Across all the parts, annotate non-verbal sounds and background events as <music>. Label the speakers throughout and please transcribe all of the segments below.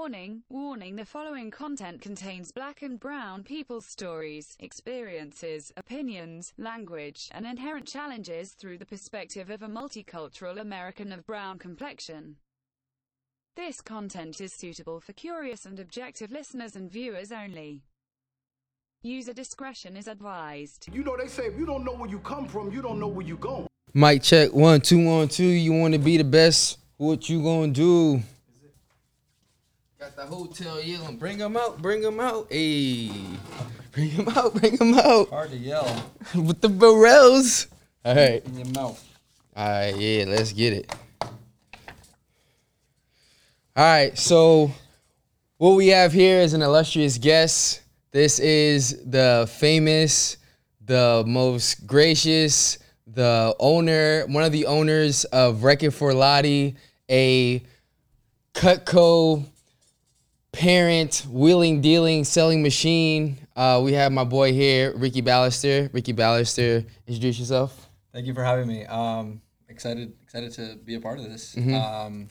Speaker 1: Warning, warning the following content contains black and brown people's stories, experiences, opinions, language, and inherent challenges through the perspective of a multicultural American of brown complexion. This content is suitable for curious and objective listeners and viewers only. User discretion is advised.
Speaker 2: You know, they say if you don't know where you come from, you don't know where you going.
Speaker 3: Mic check one two one two. You want to be the best? What you gonna do? Got the hotel yelling. Bring them out. Bring them out. Hey, bring them out. Bring them out.
Speaker 4: Hard to yell <laughs>
Speaker 3: With the barrels. All right.
Speaker 4: in your mouth.
Speaker 3: All right. Yeah. Let's get it. All right. So, what we have here is an illustrious guest. This is the famous, the most gracious, the owner, one of the owners of Wreck-It Fort Laudy, a Cutco parent, wheeling, dealing, selling machine. Uh, we have my boy here, Ricky Ballester. Ricky Ballester, introduce yourself.
Speaker 4: Thank you for having me. Um, excited, excited to be a part of this.
Speaker 3: Mm-hmm.
Speaker 4: Um,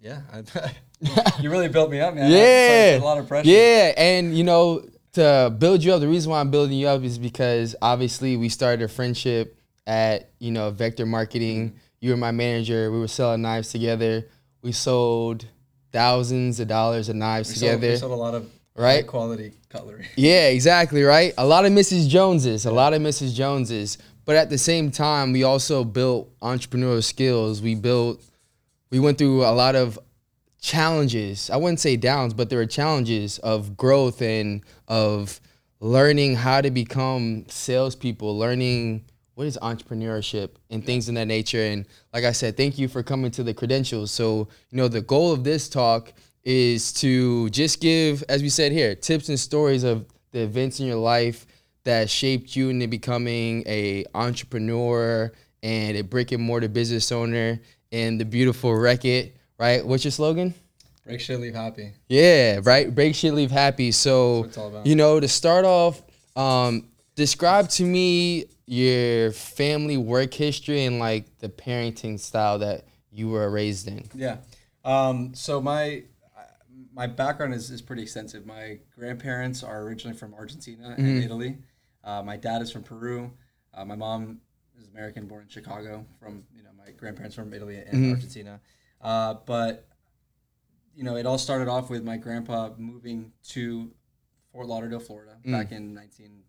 Speaker 4: yeah, I, <laughs> you really built me up, man.
Speaker 3: Yeah,
Speaker 4: a lot of pressure.
Speaker 3: Yeah, and you know, to build you up, the reason why I'm building you up is because obviously we started a friendship at you know Vector Marketing. You were my manager. We were selling knives together. We sold thousands of dollars of knives
Speaker 4: we sold,
Speaker 3: together.
Speaker 4: we sold a lot of
Speaker 3: Right?
Speaker 4: quality cutlery. <laughs>
Speaker 3: Yeah, exactly, right? A lot of Mrs. Joneses, a lot of Mrs. Joneses. But at the same time, we also built entrepreneurial skills. We built, we went through a lot of challenges. I wouldn't say downs, but there were challenges of growth and of learning how to become salespeople, learning what is entrepreneurship and things in that nature. And like I said, thank you for coming to the credentials. So, you know, the goal of this talk is to just give, as we said here, tips and stories of the events in your life that shaped you into becoming a entrepreneur and a brick and mortar business owner and the beautiful Wreck-It, right? What's your slogan?
Speaker 4: Break shit, leave happy.
Speaker 3: Yeah, right. Break shit, leave happy. So,
Speaker 4: what it's all about.
Speaker 3: you know, to start off, um, describe to me your family work history and like the parenting style that you were raised in.
Speaker 4: Yeah. Um, so my my background is, is pretty extensive. My grandparents are originally from Argentina and Italy. Uh, my dad is from Peru. Uh, my mom is American, born in Chicago. From you know my grandparents from Italy and Argentina. Uh, but you know it all started off with my grandpa moving to Fort Lauderdale, Florida, back in 19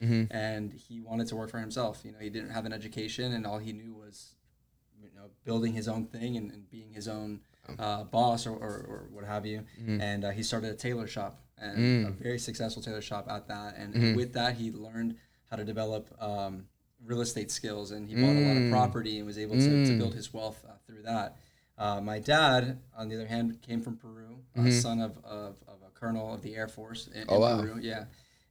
Speaker 4: whatever, and he wanted to work for himself. You know he didn't have an education, and all he knew was you know building his own thing and, and being his own uh, boss or, or, or what have you. And uh, he started a tailor shop and a very successful tailor shop at that. And, and with that he learned how to develop um, real estate skills and he bought a lot of property and was able to, to build his wealth uh, through that. Uh, my dad on the other hand came from peru uh, son of, of, of a colonel of the air force in, in
Speaker 3: wow.
Speaker 4: peru yeah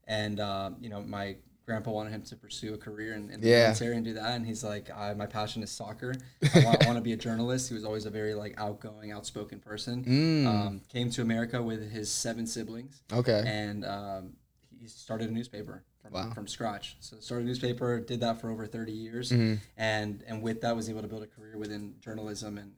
Speaker 4: and um, you know my grandpa wanted him to pursue a career in, in the military and do that and he's like I, my passion is soccer i want, want to be a journalist he was always a very like outgoing outspoken person
Speaker 3: Mm.
Speaker 4: um, came to america with his seven siblings
Speaker 3: Okay.
Speaker 4: and um, he started a newspaper from,
Speaker 3: Wow.
Speaker 4: from scratch so started a newspaper did that for over 30 years
Speaker 3: Mm-hmm.
Speaker 4: and and with that was able to build a career within journalism and,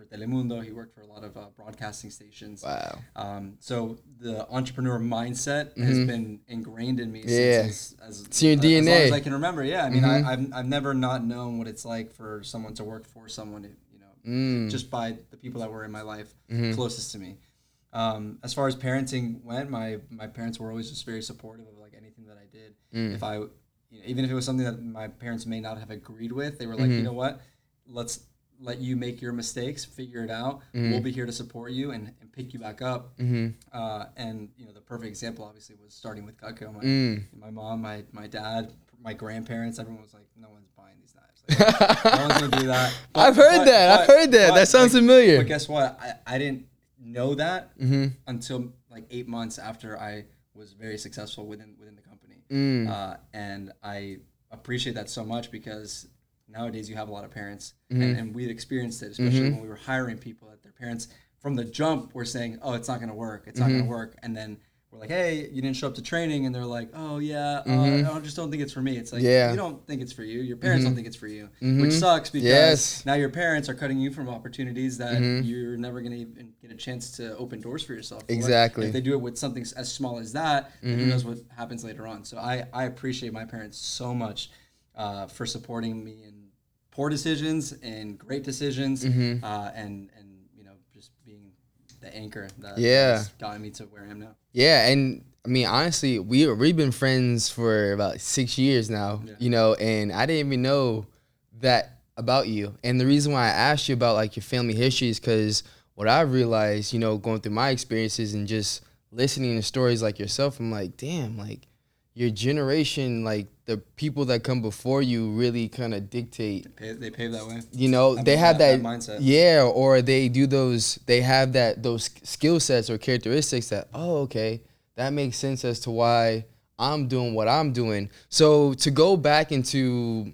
Speaker 4: for telemundo he worked for a lot of uh, broadcasting stations
Speaker 3: Wow.
Speaker 4: um, so the entrepreneur mindset has been ingrained in me
Speaker 3: Mm-hmm. Yeah.
Speaker 4: since as,
Speaker 3: It's your
Speaker 4: as long
Speaker 3: DNA.
Speaker 4: as I can remember. Yeah, I mean, I, I've, I've never not known what it's like for someone to work for someone, you know,
Speaker 3: Mm.
Speaker 4: just by the people that were in my life
Speaker 3: Mm-hmm.
Speaker 4: closest to me. Um, as far as parenting went, my my parents were always just very supportive of like anything that I did.
Speaker 3: Mm.
Speaker 4: If I, you know, even if it was something that my parents may not have agreed with, they were like,
Speaker 3: Mm-hmm.
Speaker 4: you know what, let's let you make your mistakes, figure it out.
Speaker 3: Mm-hmm.
Speaker 4: We'll be here to support you and, and pick you back up. Uh, and you know, the perfect example obviously was starting with Cutco. My,
Speaker 3: Mm.
Speaker 4: my mom, my my dad, my grandparents, everyone was like, no one's buying these knives. <laughs> Like, no one's gonna do that. But- <laughs>
Speaker 3: I've heard
Speaker 4: but-
Speaker 3: that. I've heard that.
Speaker 4: but,
Speaker 3: That sounds
Speaker 4: like,
Speaker 3: familiar.
Speaker 4: But guess what? I, I didn't know that
Speaker 3: Mm-hmm.
Speaker 4: until like eight months after I was very successful within within the company.
Speaker 3: Mm.
Speaker 4: Uh, and I appreciate that so much because nowadays you have a lot of parents,
Speaker 3: Mm-hmm.
Speaker 4: and, and we've experienced it, especially when we were hiring people that their parents from the jump were saying, "Oh, it's not going to work. It's not
Speaker 3: Mm-hmm.
Speaker 4: going to work," and then we're like, hey, you didn't show up to training, and they're like, oh yeah, uh, I just don't think it's for me. It's like,
Speaker 3: Mm-hmm. Yeah. Mm-hmm.
Speaker 4: you don't think it's for you. Your parents don't think it's for you, which sucks because
Speaker 3: Yes.
Speaker 4: now your parents are cutting you from opportunities that
Speaker 3: Mm-hmm.
Speaker 4: you're never gonna even get a chance to open doors for yourself. for.
Speaker 3: Exactly. Mm-hmm.
Speaker 4: If they do it with something as small as that, then who knows what happens later on. So I I appreciate my parents so much uh, for supporting me in poor decisions and great decisions,
Speaker 3: Mm-hmm.
Speaker 4: uh, and and you know just being the anchor that
Speaker 3: Yeah.
Speaker 4: has gotten me to where I am now.
Speaker 3: Yeah, and I mean honestly, we we've been friends for about six years now.
Speaker 4: Yeah.
Speaker 3: You know, and I didn't even know that about you. And the reason why I asked you about like your family history is because what I realized, you know, going through my experiences and just listening to stories like yourself, I'm like, damn, like your generation, like the people that come before you, really kind of dictate
Speaker 4: Pay, they pave that way.
Speaker 3: you know
Speaker 4: That-
Speaker 3: they have
Speaker 4: that-
Speaker 3: that,
Speaker 4: that mindset.
Speaker 3: yeah or they do those they have that those skill sets or characteristics that oh okay that makes sense as to why i'm doing what i'm doing so to go back into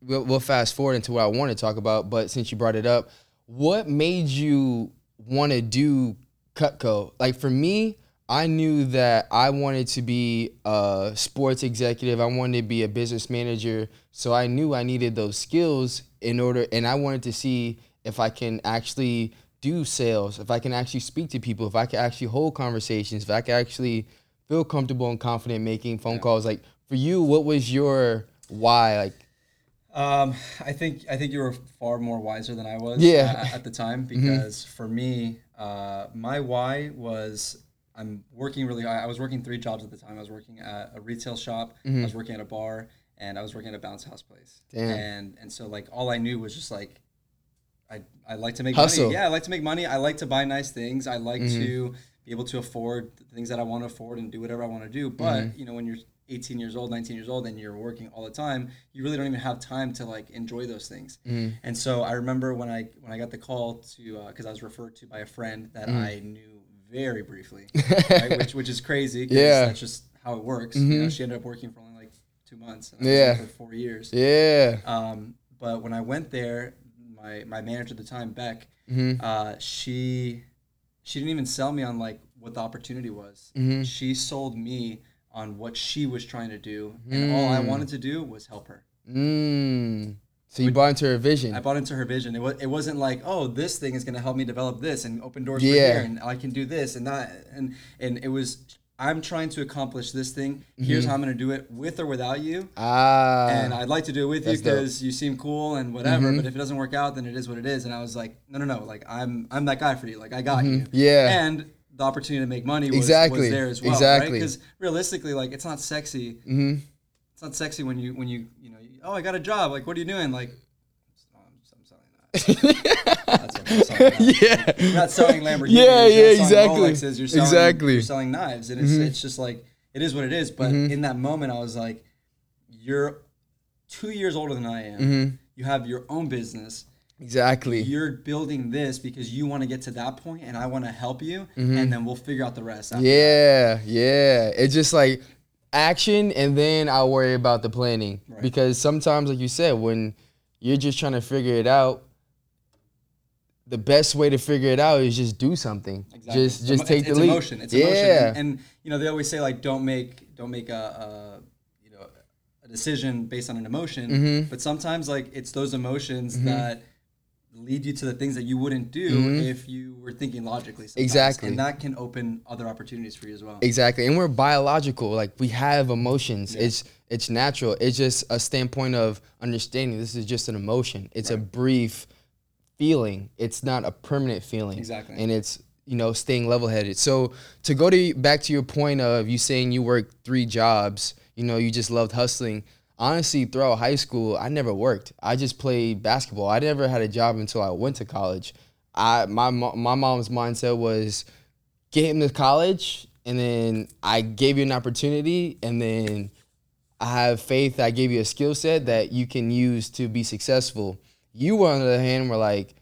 Speaker 3: we'll, we'll fast forward into what i want to talk about but since you brought it up what made you want to do cutco like for me I knew that I wanted to be a sports executive. I wanted to be a business manager. So I knew I needed those skills in order, and I wanted to see if I can actually do sales, if I can actually speak to people, if I can actually hold conversations, if I can actually feel comfortable and confident making phone calls. Like for you, what was your why? Like,
Speaker 4: Um, I think I think you were far more wiser than I was.
Speaker 3: Yeah. Mm-hmm.
Speaker 4: uh, at the time, <laughs> because for me, uh, my why was I'm working really. I I was working three jobs at the time. I was working at a retail shop. I was working at a bar, and I was working at a bounce house place.
Speaker 3: Mm-hmm. Damn.
Speaker 4: And and so like all I knew was just like. I, I like to make
Speaker 3: Hustle.
Speaker 4: money. Yeah, I like to make money. I like to buy nice things. I like
Speaker 3: Mm-hmm.
Speaker 4: to be able to afford the things that I want to afford and do whatever I want to do. But
Speaker 3: Mm-hmm.
Speaker 4: you know, when you're 18 years old, 19 years old, and you're working all the time, you really don't even have time to like enjoy those things.
Speaker 3: Mm-hmm.
Speaker 4: And so I remember when I when I got the call to because I was referred to by a friend that
Speaker 3: Mm.
Speaker 4: I knew very briefly, <laughs> right? which which is crazy.
Speaker 3: Yeah.
Speaker 4: that's just how it works. You know, she ended up working for only like two months.
Speaker 3: Yeah.
Speaker 4: for four years.
Speaker 3: yeah,
Speaker 4: Um, but when I went there, my my manager at the time, Beck,
Speaker 3: Mm-hmm.
Speaker 4: uh, she she didn't even sell me on like what the opportunity was.
Speaker 3: Mm-hmm.
Speaker 4: She sold me on what she was trying to do, and all I wanted to do was help her.
Speaker 3: mm. So you bought into her vision.
Speaker 4: I bought into her vision. It was it wasn't like, oh, this thing is going to help me develop this and open doors
Speaker 3: Yeah.
Speaker 4: for here, and I can do this and that, and and it was. I'm trying to accomplish this thing. Here's how I'm going to do it with or without you.
Speaker 3: ah,
Speaker 4: and I'd like to do it with you.
Speaker 3: Mm-hmm.
Speaker 4: because you seem cool and whatever. But if it doesn't work out, then it is what it is. And I was like, no, no, no. Like I'm, I'm that guy for you. Like I got you.
Speaker 3: Mm-hmm. Yeah.
Speaker 4: And the opportunity to make money was,
Speaker 3: Exactly.
Speaker 4: was there as well.
Speaker 3: Exactly.
Speaker 4: Because realistically, like it's not sexy.
Speaker 3: hmm
Speaker 4: It's not sexy when you, when you, you know, you, oh, I got a job. Like, what are you doing? Like, "Oh, I'm, I'm selling. That's it, I'm selling knives.
Speaker 3: Yeah.
Speaker 4: You're not selling Lamborghinis.
Speaker 3: Yeah, yeah, exactly.
Speaker 4: Rolexes, you're selling,
Speaker 3: Exactly. Mm-hmm.
Speaker 4: You're selling knives, and it's it's just like it is what it is. But in that moment, I was like, you're two years older than I am.
Speaker 3: Mm-hmm.
Speaker 4: You have your own business.
Speaker 3: exactly.
Speaker 4: You're building this because you want to get to that point, and I want to help you, and then we'll figure out the rest. after that.
Speaker 3: Mm-hmm. Yeah, yeah. It's just like action, and then I'll worry about the planning.
Speaker 4: Right.
Speaker 3: Because sometimes, like you said, when you're just trying to figure it out, the best way to figure it out is just do something.
Speaker 4: Exactly.
Speaker 3: Just, just
Speaker 4: emo-
Speaker 3: take
Speaker 4: it's,
Speaker 3: the
Speaker 4: it's
Speaker 3: leap.
Speaker 4: emotion. It's
Speaker 3: yeah.
Speaker 4: emotion. And, and, you know, they always say like, don't make, don't make a, a you know, a decision based on an emotion.
Speaker 3: Mm-hmm.
Speaker 4: But sometimes like it's those emotions that lead you to the things that you wouldn't do if you were thinking logically. sometimes.
Speaker 3: Mm-hmm. Exactly.
Speaker 4: And that can open other opportunities for you as well.
Speaker 3: Exactly. And we're biological. Like we have emotions. It's it's natural. It's just a standpoint of understanding this is just an emotion. It's a brief feeling. It's not a permanent feeling.
Speaker 4: Exactly.
Speaker 3: And it's you know staying level headed. So to go to back to your point of you saying you work three jobs, you know, you just loved hustling. Honestly, throughout high school, I never worked. I just played basketball. I never had a job until I went to college. I my my mom's mindset was get him to college and then I gave you an opportunity and then I have faith I gave you a skill set that you can use to be successful. You on the other hand were like,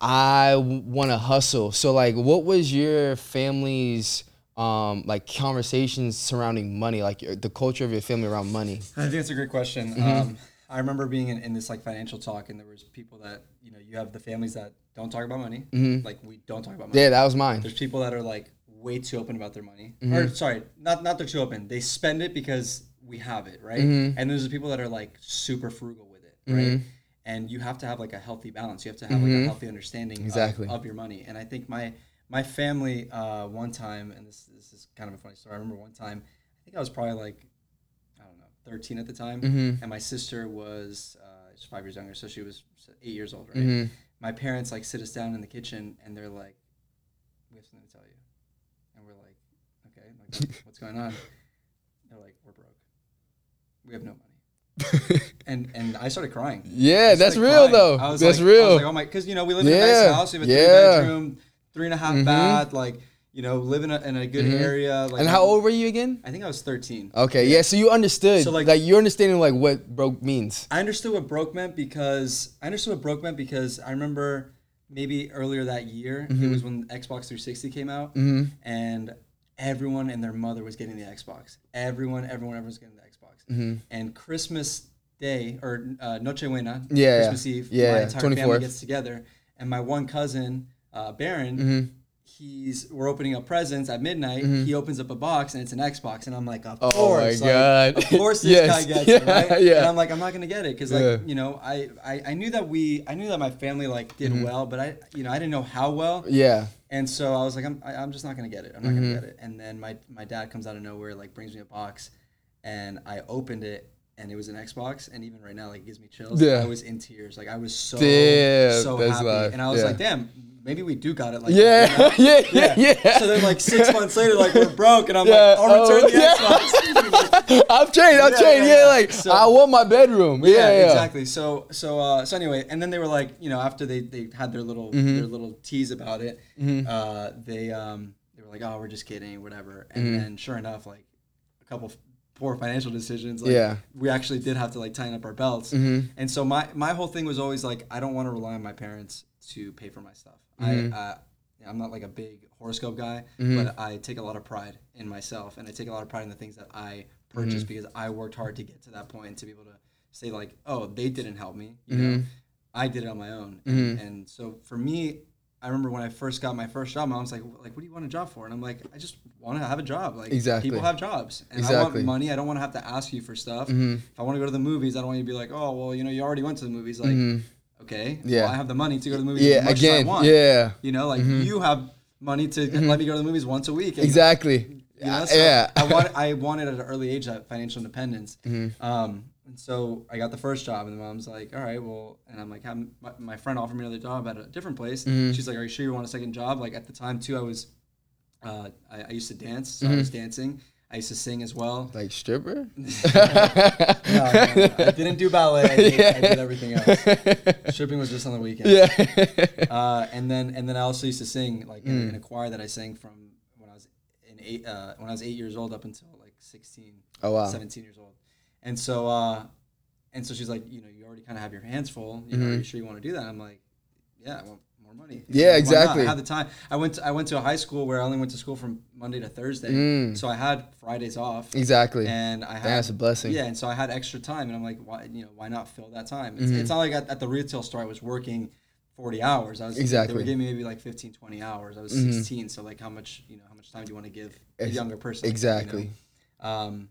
Speaker 3: I want to hustle. So like what was your family's um like conversations surrounding money, like your, the culture of your family around money?
Speaker 4: I think that's a great question.
Speaker 3: Mm-hmm.
Speaker 4: Um, I remember being in, in this like financial talk, and there was people that you know you have the families that don't talk about money, like we don't talk about money.
Speaker 3: Mm-hmm. Yeah, that was mine.
Speaker 4: There's people that are like way too open about their money.
Speaker 3: Mm-hmm.
Speaker 4: Or sorry, not not they're too open. They spend it because we have it, right?
Speaker 3: Mm-hmm.
Speaker 4: And there's the people that are like super frugal with it, right? And you have to have like a healthy balance. You have to have like a healthy understanding of-
Speaker 3: Mm-hmm. Exactly.
Speaker 4: of, your money. And I think my my family uh, one time, and this this is kind of a funny story. I remember one time, I think I was probably like I don't know, 13 at the time,
Speaker 3: Mm-hmm.
Speaker 4: and my sister was uh, she's five years younger, so she was eight years old, right?
Speaker 3: Mm-hmm.
Speaker 4: My parents like sit us down in the kitchen, and they're like, "We have something to tell you," and we're like, "Okay, like <laughs> what's going on?" They're like, "We're broke. We have no money." <laughs> and and I started crying.
Speaker 3: Yeah, that's real
Speaker 4: crying.
Speaker 3: though.
Speaker 4: I
Speaker 3: That's
Speaker 4: like, I
Speaker 3: real.
Speaker 4: was like, oh my, because you know we live in a nice house. We have a
Speaker 3: yeah.
Speaker 4: three bedroom, three and a half
Speaker 3: Mhm.
Speaker 4: bath, like you know, live in a, in a good
Speaker 3: Mhm.
Speaker 4: area. Like
Speaker 3: and how old were you again?
Speaker 4: I think I was thirteen.
Speaker 3: Okay, yeah. So you understood,
Speaker 4: So,
Speaker 3: like,
Speaker 4: like-
Speaker 3: you're understanding like what broke means.
Speaker 4: I understood what broke meant because I understood what broke meant because I remember maybe earlier that year
Speaker 3: Mm-hmm.
Speaker 4: it was when Xbox 360 came out and everyone and their mother was getting the Xbox. Everyone, everyone, everyone's getting the Xbox.
Speaker 3: Mm-hmm.
Speaker 4: And Christmas Day or uh, Noche Buena,
Speaker 3: Yeah,
Speaker 4: Christmas
Speaker 3: yeah.
Speaker 4: Eve,
Speaker 3: Yeah,
Speaker 4: my entire
Speaker 3: 24th.
Speaker 4: family gets together, and my one cousin, uh, Baron.
Speaker 3: Mm-hmm.
Speaker 4: He's we're opening up presents at midnight. He opens up a box and it's an Xbox, and I'm like, of
Speaker 3: Oh my
Speaker 4: course, like,
Speaker 3: God.
Speaker 4: of course this <laughs>
Speaker 3: Yes.
Speaker 4: guy gets <laughs> it, right?
Speaker 3: yeah.
Speaker 4: And I'm like, I'm not gonna get it because like
Speaker 3: Yeah.
Speaker 4: you know, I, I I knew that we I knew that my family like
Speaker 3: Mm-hmm.
Speaker 4: did well, but I you know I didn't know how well,
Speaker 3: Yeah.
Speaker 4: and so I was like, I'm I, I'm just not gonna get it. I'm not
Speaker 3: Mm-hmm.
Speaker 4: gonna get it. And then my my dad comes out of nowhere, like brings me a box, and I opened it. And it was an Xbox, and even right now, like, it gives me chills.
Speaker 3: Yeah.
Speaker 4: I was in tears, like I was so
Speaker 3: Damn,
Speaker 4: so happy,
Speaker 3: live.
Speaker 4: and I was
Speaker 3: Yeah.
Speaker 4: like, "Damn, maybe we do got it." Like,
Speaker 3: Yeah,
Speaker 4: you know? <laughs>
Speaker 3: yeah, yeah, yeah.
Speaker 4: So then, like six <laughs> months later, like we're broke, and I'm
Speaker 3: Yeah,
Speaker 4: like, "I'll return
Speaker 3: oh,
Speaker 4: the
Speaker 3: yeah. <laughs> I've changed. I've
Speaker 4: Yeah,
Speaker 3: changed.
Speaker 4: yeah,
Speaker 3: like
Speaker 4: So-
Speaker 3: I want my bedroom. Yeah,
Speaker 4: exactly. So so uh, so anyway, and then they were like, you know, after they, they had their little
Speaker 3: Mm-hmm.
Speaker 4: their little tease about it, uh, they um they were like, oh, we're just kidding, whatever. And
Speaker 3: Mm-hmm.
Speaker 4: then sure enough, like a couple poor financial decisions, like,
Speaker 3: Yeah.
Speaker 4: we actually did have to like tighten up our belts.
Speaker 3: Mm-hmm.
Speaker 4: And so my my whole thing was always like, I don't want to rely on my parents to pay for my stuff.
Speaker 3: Mm-hmm.
Speaker 4: I uh, I'm not like a big horoscope guy,
Speaker 3: Mm-hmm.
Speaker 4: but I take a lot of pride in myself, and I take a lot of pride in the things that I purchase
Speaker 3: Mm-hmm.
Speaker 4: because I worked hard to get to that point and to be able to say like, oh, they didn't help me, you
Speaker 3: Mm-hmm.
Speaker 4: know, I did it on my own, and, and so for me. I remember when I first got my first job, my mom's like, "Like, what do you want a job for?" And I'm like, "I just want to have a job. Like,
Speaker 3: Exactly.
Speaker 4: people have jobs, and I
Speaker 3: Exactly. Mm-hmm.
Speaker 4: want money. I don't want to have to ask you for stuff. If I want to go to the movies, I don't want you to be like, "Oh, well, you know, you already went to the movies." Like, okay,
Speaker 3: Mm-hmm. Yeah.
Speaker 4: well, I have the money to go to the movies.
Speaker 3: Yeah,
Speaker 4: as much
Speaker 3: again,
Speaker 4: as I want.
Speaker 3: yeah.
Speaker 4: You know, like you have money to let me go to the movies once a week.
Speaker 3: Exactly.
Speaker 4: You know, so
Speaker 3: yeah.
Speaker 4: I wanted, <laughs> I wanted at an early age that financial independence.
Speaker 3: Mm-hmm.
Speaker 4: Um, and so I got the first job, and the mom's like, "All right, well," and I'm like, my, my friend offered me another job at a different place.
Speaker 3: Mm-hmm.
Speaker 4: She's like, "Are you sure you want a second job?" Like at the time too, I was, uh, I, I used to dance, so I
Speaker 3: Mm-hmm.
Speaker 4: was dancing. I used to sing as well.
Speaker 3: like stripper. <laughs> <laughs>
Speaker 4: No, no, no. I didn't do ballet. I did, I did everything else. <laughs> Stripping was just on the weekend.
Speaker 3: yeah.
Speaker 4: Uh, and then and then I also used to sing like in,
Speaker 3: Mm.
Speaker 4: in a choir that I sang from when I was in eight uh, when I was eight years old up until like 16,
Speaker 3: Oh, wow.
Speaker 4: 17 years old. And so uh, and so she's like, you know, you already kind of have your hands full. You know, are you sure you want to do that? I'm like, yeah, I want money.
Speaker 3: Mm-hmm. Yeah,
Speaker 4: not?
Speaker 3: exactly.
Speaker 4: I had the time. I went to, I went to a high school where I only went to school from Monday to Thursday,
Speaker 3: Mm.
Speaker 4: so I had Fridays off.
Speaker 3: Exactly.
Speaker 4: And I had
Speaker 3: That's a blessing.
Speaker 4: Yeah, and so I had extra time, and I'm like, why, you know, why not fill that time? It's,
Speaker 3: Mm-hmm.
Speaker 4: it's not like at, at the retail store I was working 40 hours. I was They
Speaker 3: Exactly. Mm-hmm.
Speaker 4: were giving me maybe like 15, 20 hours. I was 16, so like how much, you know, how much time do you want to give a younger person? you know?
Speaker 3: exactly.
Speaker 4: Um,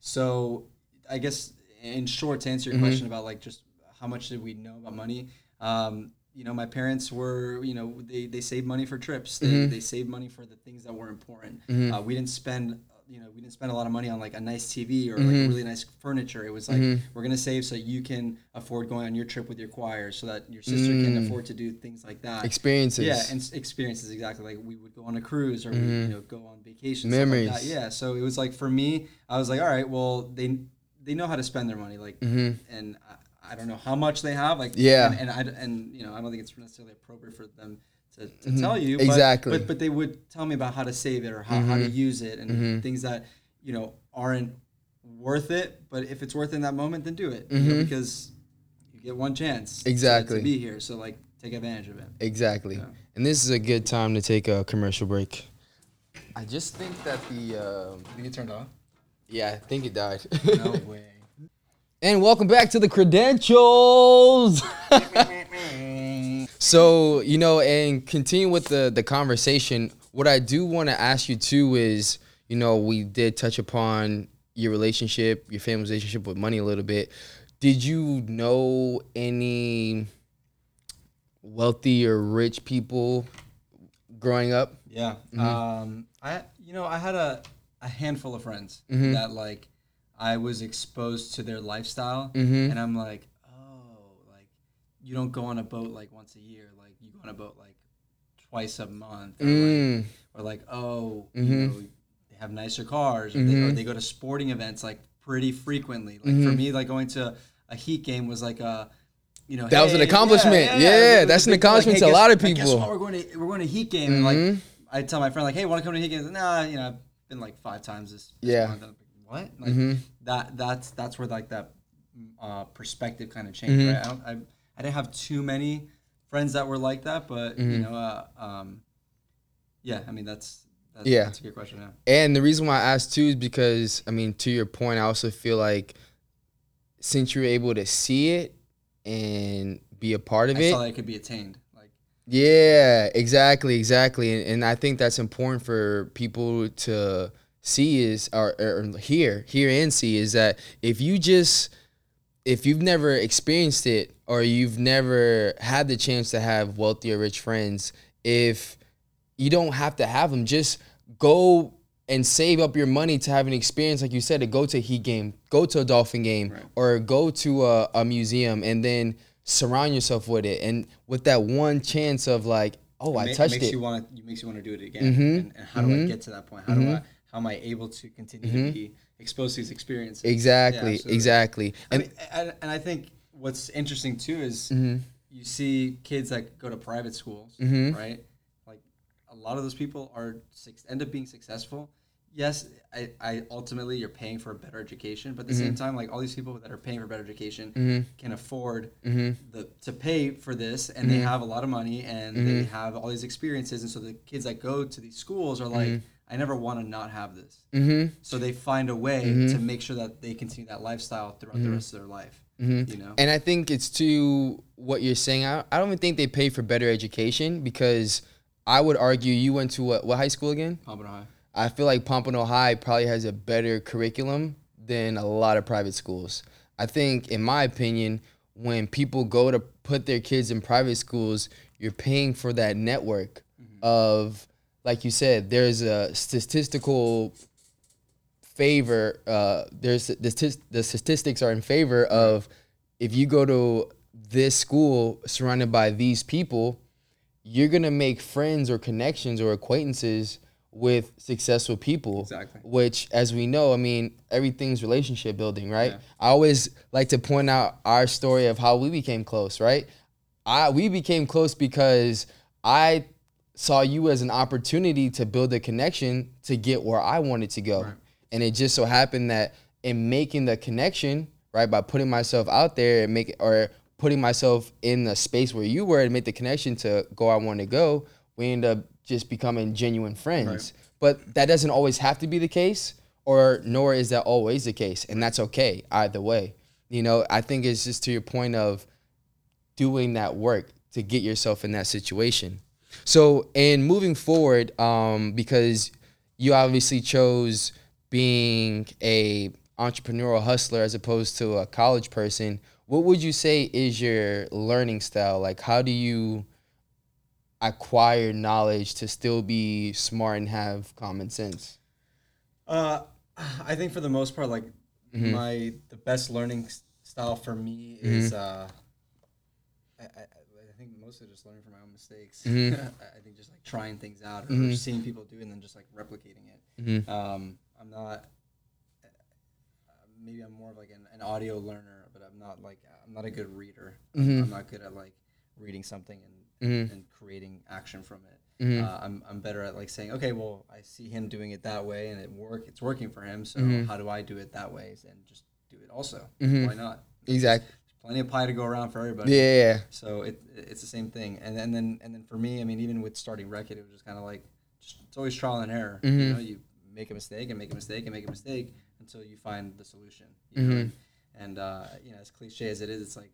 Speaker 4: so I guess in short, to answer your
Speaker 3: Mm-hmm.
Speaker 4: question about like just how much did we know about money? Um, you know, my parents were, you know, they, they saved money for trips. They,
Speaker 3: Mm-hmm.
Speaker 4: they saved money for the things that were important. Uh, we didn't spend, you know, we didn't spend a lot of money on like a nice TV or
Speaker 3: Mm-hmm.
Speaker 4: like really nice furniture. It was like, we're going to save so you can afford going on your trip with your choir so that your sister can afford to do things like that.
Speaker 3: Mm. Experiences.
Speaker 4: Yeah, and experiences exactly. Like we would go on a cruise or we, you know go on vacation.
Speaker 3: Mm-hmm. Memories.
Speaker 4: Like that. Yeah. So it was like for me, I was like, all right, well they they know how to spend their money, like, and I, I don't know how much they have, like,
Speaker 3: Mm-hmm. Yeah.
Speaker 4: and, and I and you know I don't think it's necessarily appropriate for them to, to tell you but-
Speaker 3: Mm-hmm. Exactly.
Speaker 4: But, but they would tell me about how to save it or how, how to use it and things that you know aren't worth it. But if it's worth it in that moment, then do it you know, because you get one chance
Speaker 3: Exactly.
Speaker 4: to, be here. So like take advantage of it.
Speaker 3: Exactly. And this is a good time to take a commercial break. I just think that the uh,
Speaker 4: Think it turned off?
Speaker 3: yeah, I think it died.
Speaker 4: No <laughs> way.
Speaker 3: And welcome back to the credentials. <laughs> so you know, and continue with the the conversation. what I do want to ask you too is, you know, we did touch upon your relationship, your family relationship with money a little bit. Did you know any wealthy or rich people growing up?
Speaker 4: Yeah.
Speaker 3: Mm-hmm.
Speaker 4: Um, I you know I had a, a handful of friends
Speaker 3: Mm-hmm.
Speaker 4: that like I was exposed to their lifestyle,
Speaker 3: Mm-hmm.
Speaker 4: and I'm like, oh, like you don't go on a boat like once a year, like you go on a boat like twice a month, or, like,
Speaker 3: Mm,
Speaker 4: or like oh,
Speaker 3: Mhm.
Speaker 4: you know, they have nicer cars, or, they,
Speaker 3: Mm-hmm.
Speaker 4: or they go to sporting events like pretty frequently. Like for me, like going to a Heat game was like a you know,
Speaker 3: That was an accomplishment.
Speaker 4: it
Speaker 3: Yeah,
Speaker 4: was a
Speaker 3: that's an
Speaker 4: big deal.
Speaker 3: accomplishment to a lot of
Speaker 4: like, guess
Speaker 3: people.
Speaker 4: what? We're going to we're going to Heat game, and like I tell my friend like, hey, want to come to Heat game? Nah, you know, I've been like five times this. this
Speaker 3: Yeah.
Speaker 4: month. What? Like
Speaker 3: Mhm.
Speaker 4: that that's that's where like that uh, perspective kind of changed.
Speaker 3: Mm-hmm.
Speaker 4: Right? I, don't, I I didn't have too many friends that were like that, but you
Speaker 3: Mm-hmm.
Speaker 4: know, uh, um, yeah, I mean that's. That's,
Speaker 3: Yeah.
Speaker 4: that's a good question. Yeah.
Speaker 3: And the reason why I asked too is because I mean, to your point, I also feel like since you're able to see it and be a part of
Speaker 4: I
Speaker 3: it,
Speaker 4: it could be attained. Like
Speaker 3: Yeah, exactly, exactly, and, and I think that's important for people to see is or, or hear, hear and see is that if you just if you've never experienced it or you've never had the chance to have wealthy or rich friends, if you don't have to have them, just go and save up your money to have an experience, like you said, to go to a Heat game, go to a Dolphin game,
Speaker 4: Right.
Speaker 3: or go to a, a museum, and then surround yourself with it. And with that one chance of like, oh, I
Speaker 4: ma-
Speaker 3: touched
Speaker 4: makes
Speaker 3: it.
Speaker 4: you want to. Makes you want to do it again.
Speaker 3: Mhm.
Speaker 4: And, and how do I get to that point? How do I? How am I able to continue to be exposed to these experiences?
Speaker 3: Mm-hmm. exactly,
Speaker 4: absolutely.
Speaker 3: exactly.
Speaker 4: I
Speaker 3: And
Speaker 4: mean, and, and I think what's interesting too is
Speaker 3: Mm-hmm.
Speaker 4: you see kids that go to private schools,
Speaker 3: Mm-hmm.
Speaker 4: right? Like a lot of those people are end up being successful. Yes, I, I ultimately you're paying for a better education, but at the
Speaker 3: Mm-hmm.
Speaker 4: same time, like all these people that are paying for better education can afford the to pay for this, and
Speaker 3: Mm-hmm.
Speaker 4: they have a lot of money and they have all these experiences, and so the kids that go to these schools are like, I never want to not have this.
Speaker 3: mm-hmm.
Speaker 4: So they find a way mm-hmm. to make sure that they continue that lifestyle throughout the mm-hmm. rest of their life. Mm-hmm. You know,
Speaker 3: And I think it's to what you're saying. I, I don't even think they pay for better education because I would argue you went to what, what high school again?
Speaker 4: Pompano High.
Speaker 3: I feel like Pompano High probably has a better curriculum than a lot of private schools. I think, in my opinion, when people go to put their kids in private schools, you're paying for that network of, like you said, there's a statistical favor. Uh, there's the, the statistics are in favor of if you go to this school surrounded by these people, you're gonna make friends or connections or acquaintances with successful people.
Speaker 4: Exactly.
Speaker 3: Which, as we know, I mean, everything's relationship building, right?
Speaker 4: Yeah.
Speaker 3: I always like to point out our story of how we became close, right? I we became close because I saw you as an opportunity to build a connection to get where I wanted to go. And it just so happened that in making the connection, right, by putting myself out there and make or putting myself in the space where you were and make the connection to go I want to go, we end up just becoming genuine friends. But that doesn't always have to be the case, or nor is that always the case. And that's okay either way. You know, I think it's just to your point of doing that work to get yourself in that situation. So, and moving forward, um, because you obviously chose being a entrepreneurial hustler as opposed to a college person, what would you say is your learning style? Like, how do you acquire knowledge to still be smart and have common sense?
Speaker 4: Uh, I think for the most part, like
Speaker 3: Mm-hmm.
Speaker 4: my the best learning style for me is uh, I think mostly just learning from my own mistakes.
Speaker 3: Mm-hmm. <laughs>
Speaker 4: I think just like trying things out or seeing people do it and then just like replicating it.
Speaker 3: Mm-hmm.
Speaker 4: Um, I'm not. uh, Maybe I'm more of like an, an audio learner, but I'm not like I'm not a good reader. I'm-
Speaker 3: Mm-hmm.
Speaker 4: I'm not good at like reading something and and creating action from it.
Speaker 3: Mm-hmm.
Speaker 4: Uh, I'm, I'm better at like saying, okay, well, I see him doing it that way, and it work. It's working for him. So
Speaker 3: Mm-hmm.
Speaker 4: how do I do it that way and just do it also? Why not?
Speaker 3: Exactly.
Speaker 4: Plenty of pie to go around for everybody.
Speaker 3: Yeah,
Speaker 4: So it it's the same thing. And, and then and then for me, I mean, even with starting Wreck It, was just kind of like just, it's always trial and error.
Speaker 3: Mm-hmm.
Speaker 4: You know, you make a mistake and make a mistake and make a mistake until you find the solution. You
Speaker 3: Mm-hmm.
Speaker 4: know? And uh, you know, as cliche as it is, it's like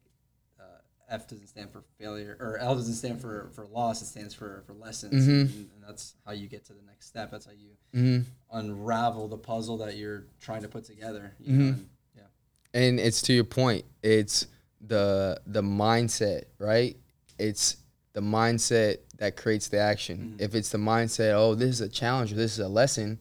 Speaker 4: uh, F doesn't stand for failure, or L doesn't stand for for loss. It stands for for lessons,
Speaker 3: Mm-hmm.
Speaker 4: and, and that's how you get to the next step. That's how you unravel the puzzle that you're trying to put together. You
Speaker 3: Mm-hmm.
Speaker 4: know? and, yeah.
Speaker 3: and it's to your point it's the the mindset right? It's the mindset that creates the action. Mm-hmm. If it's the mindset oh this is a challenge or this is a lesson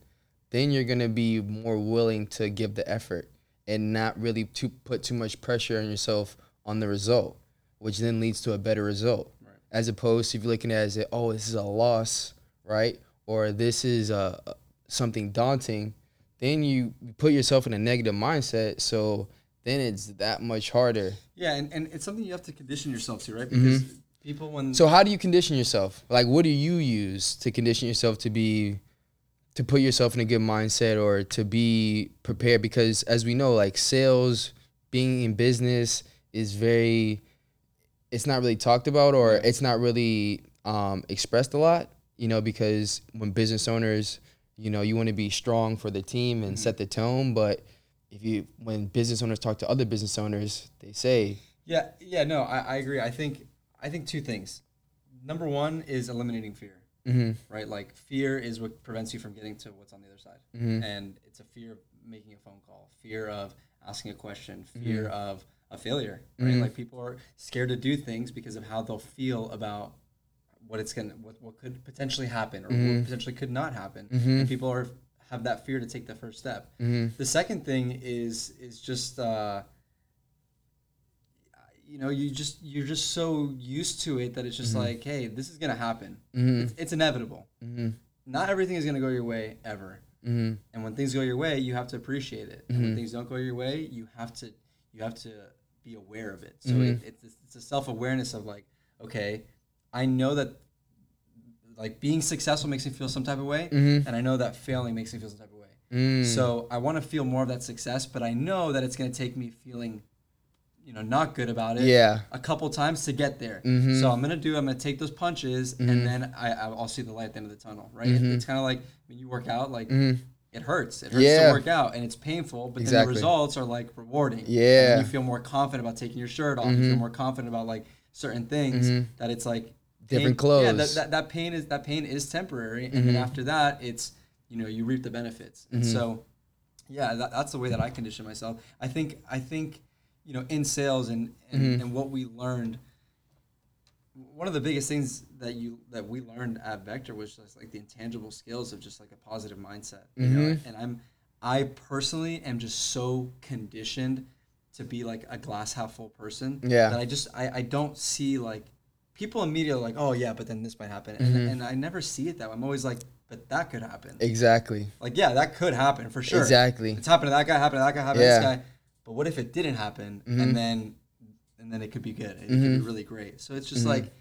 Speaker 3: then you're going to be more willing to give the effort and not really to put too much pressure on yourself on the result which then leads to a better result. As opposed to if you're looking at it as oh this is a loss right? Or this is a, something daunting then you put yourself in a negative mindset. So then it's that much harder.
Speaker 4: Yeah, and, and it's something you have to condition yourself to, right? Because people when
Speaker 3: Mm-hmm. so how do you condition yourself? Like what do you use to condition yourself to be to put yourself in a good mindset or to be prepared? Because as we know like sales being in business is very it's not really talked about or it's not really um, expressed a lot you know because when business owners you know you want to be strong for the team and set the tone but if you when business owners talk to other business owners they say
Speaker 4: Yeah, yeah, no, I, I agree. I think I think two things. Number one is eliminating fear.
Speaker 3: mm-hmm,
Speaker 4: Right, like fear is what prevents you from getting to what's on the other side,
Speaker 3: mm-hmm,
Speaker 4: and it's a fear of making a phone call, fear of asking a question, fear of a failure. Right,
Speaker 3: Mhm.
Speaker 4: like people are scared to do things because of how they'll feel about what it's gonna, what, what could potentially happen, or what potentially could not happen, and people are have that fear to take the first step.
Speaker 3: mm-hmm,
Speaker 4: The second thing is is just uh, you know you just you're just so used to it that it's just like hey this is gonna happen.
Speaker 3: mm-hmm,
Speaker 4: It's, it's inevitable.
Speaker 3: mm-hmm,
Speaker 4: Not everything is gonna go your way ever.
Speaker 3: mm-hmm.
Speaker 4: And when things go your way, you have to appreciate it. And when
Speaker 3: Mhm.
Speaker 4: things don't go your way, you have to you have to be aware of it. So it, it's it's a self awareness of like okay, I know that like being successful makes me feel some type of way,
Speaker 3: Mhm.
Speaker 4: and I know that failing makes me feel some type of way.
Speaker 3: Mm.
Speaker 4: So I want to feel more of that success, but I know that it's going to take me feeling, you know, not good about it.
Speaker 3: Yeah.
Speaker 4: A couple times to get there.
Speaker 3: Mhm.
Speaker 4: So I'm gonna do. I'm gonna take those punches,
Speaker 3: Mhm.
Speaker 4: and then I I'll see the light at the end of the tunnel. Right. It-
Speaker 3: Mhm.
Speaker 4: it's kind of like when you work out. Like
Speaker 3: Mhm.
Speaker 4: it hurts. It hurts
Speaker 3: Yeah.
Speaker 4: to work out, and it's painful. But then the results are like rewarding.
Speaker 3: Yeah.
Speaker 4: you feel more confident about taking your shirt off. You feel
Speaker 3: Mhm.
Speaker 4: more confident about like certain things.
Speaker 3: Mhm.
Speaker 4: That it's like
Speaker 3: Different
Speaker 4: pain- Yeah. That, that, that pain is that pain is temporary, and
Speaker 3: Mhm.
Speaker 4: then after that, it's you know you reap the benefits. And
Speaker 3: Mhm.
Speaker 4: so yeah that, that's the way that i condition myself i think i think you know in sales and and,
Speaker 3: Mhm.
Speaker 4: and what we learned one of the biggest things that you that we learned at vector was just like the intangible skills of just like a positive mindset you know
Speaker 3: Mhm.
Speaker 4: and i'm i personally am just so conditioned to be like a glass half full person
Speaker 3: Yeah.
Speaker 4: that i just i, I don't see like people immediately are like oh yeah but then this might happen and, and i never see it that way i'm always like but that could happen
Speaker 3: Exactly.
Speaker 4: like, yeah, that could happen for sure.
Speaker 3: Exactly.
Speaker 4: It's happened to that guy, happened to that guy, happened to
Speaker 3: Yeah.
Speaker 4: this guy. But what if it didn't happen
Speaker 3: Mhm.
Speaker 4: and then and then it could be good. It could
Speaker 3: Mhm.
Speaker 4: be really great. So it's just
Speaker 3: Mhm.
Speaker 4: like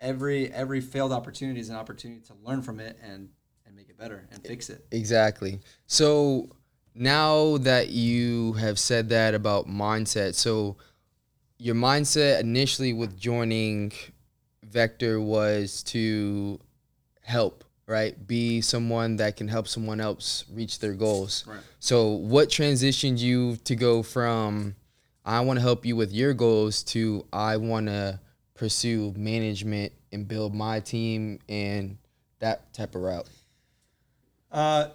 Speaker 4: every every failed opportunity is an opportunity to learn from it and and make it better and fix it.
Speaker 3: Exactly. So now that you have said that about mindset, so your mindset initially with joining Vector was to help, right? Be someone that can help someone else reach their goals.
Speaker 4: Right.
Speaker 3: So what transitioned you to go from I want to help you with your goals to I want to pursue management and build my team and that type of route?
Speaker 4: Uh,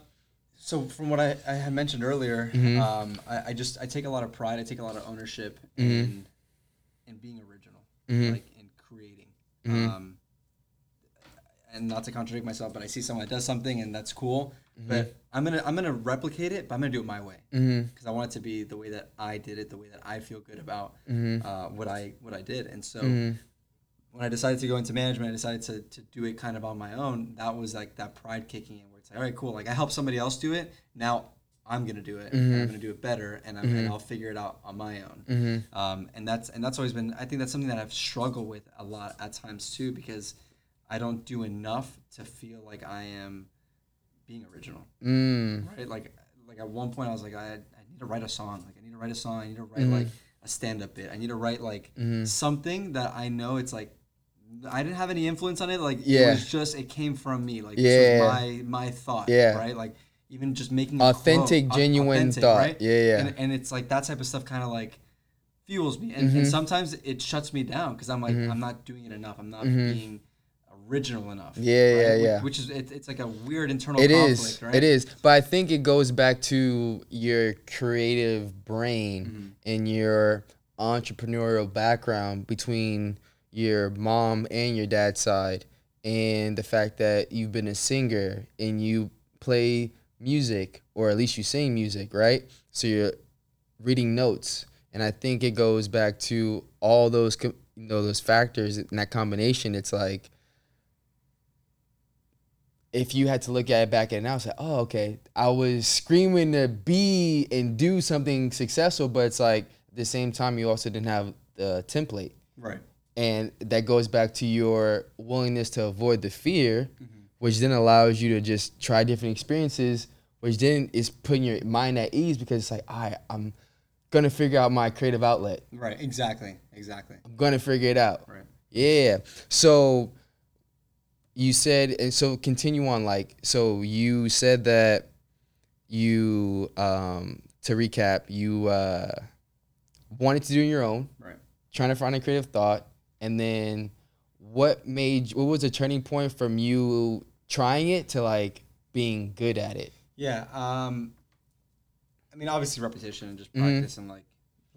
Speaker 4: so from what I, I had mentioned earlier,
Speaker 3: Mhm.
Speaker 4: um, I, I just I take a lot of pride. I take a lot of ownership
Speaker 3: Mhm.
Speaker 4: in in being original,
Speaker 3: Mhm.
Speaker 4: like in creating.
Speaker 3: Mhm.
Speaker 4: Um, and not to contradict myself, but I see someone that does something and that's cool.
Speaker 3: Mm-hmm.
Speaker 4: But I'm gonna I'm gonna replicate it, but I'm gonna do it my way
Speaker 3: Mm-hmm.
Speaker 4: because I want it to be the way that I did it, the way that I feel good about
Speaker 3: Mm-hmm.
Speaker 4: uh, what I what I did. And so
Speaker 3: Mhm.
Speaker 4: when I decided to go into management, I decided to, to do it kind of on my own. That was like that pride kicking in where it's like, all right, cool. Like I helped somebody else do it. Now I'm gonna do it. And
Speaker 3: Mhm.
Speaker 4: I'm gonna do it better, and, I'm, and I'll figure it out on my own.
Speaker 3: Mm-hmm.
Speaker 4: Um, and that's and that's always been. I think that's something that I've struggled with a lot at times too, because I don't do enough to feel like I am being original.
Speaker 3: Mm.
Speaker 4: Right? Like like at one point I was like, I, I need to write a song. Like I need to write a song. I need to write
Speaker 3: Mhm.
Speaker 4: like a stand up bit. I need to write like
Speaker 3: Mhm.
Speaker 4: something that I know it's like I didn't have any influence on it. Like
Speaker 3: Yeah.
Speaker 4: it was just it came from me. Like
Speaker 3: Yeah.
Speaker 4: my my thought.
Speaker 3: Yeah.
Speaker 4: Right. Like even just making a
Speaker 3: Authentic,
Speaker 4: quote,
Speaker 3: genuine
Speaker 4: authentic,
Speaker 3: thought.
Speaker 4: Right?
Speaker 3: Yeah, yeah.
Speaker 4: And, and it's like that type of stuff kind of like fuels me, and,
Speaker 3: Mm-hmm.
Speaker 4: and sometimes it shuts me down because I'm like I'm not doing it enough. I'm not being original enough.
Speaker 3: Mm-hmm. Yeah, yeah,
Speaker 4: Which-
Speaker 3: yeah.
Speaker 4: Which is it, it's like a weird internal
Speaker 3: It
Speaker 4: conflict,
Speaker 3: is.
Speaker 4: right?
Speaker 3: It is. But I think it goes back to your creative brain
Speaker 4: Mm-hmm.
Speaker 3: and your entrepreneurial background between your mom and your dad's side and the fact that you've been a singer and you play music or at least you sing music, right? So you're reading notes and I think it goes back to all those you know those factors and that combination it's like if you had to look at it back at now, it's like, oh, okay, I was screaming to be and do something successful, but it's like at the same time, you also didn't have the template.
Speaker 4: Right.
Speaker 3: And that goes back to your willingness to avoid the fear, mm-hmm. Which then allows you to just try different experiences, which then is putting your mind at ease because it's like, all right, I'm going to figure out my creative outlet.
Speaker 4: Right. Exactly. Exactly.
Speaker 3: I'm going to figure it out.
Speaker 4: Right.
Speaker 3: Yeah. So you said, and so continue on. Like, so you said that you, um, to recap, you uh, wanted to do it on your own,
Speaker 4: Right.
Speaker 3: trying to find a creative thought, and then what made, what was the turning point from you trying it to like being good at it?
Speaker 4: Yeah. Um, I mean, obviously repetition and just
Speaker 3: Mm-hmm.
Speaker 4: practice and like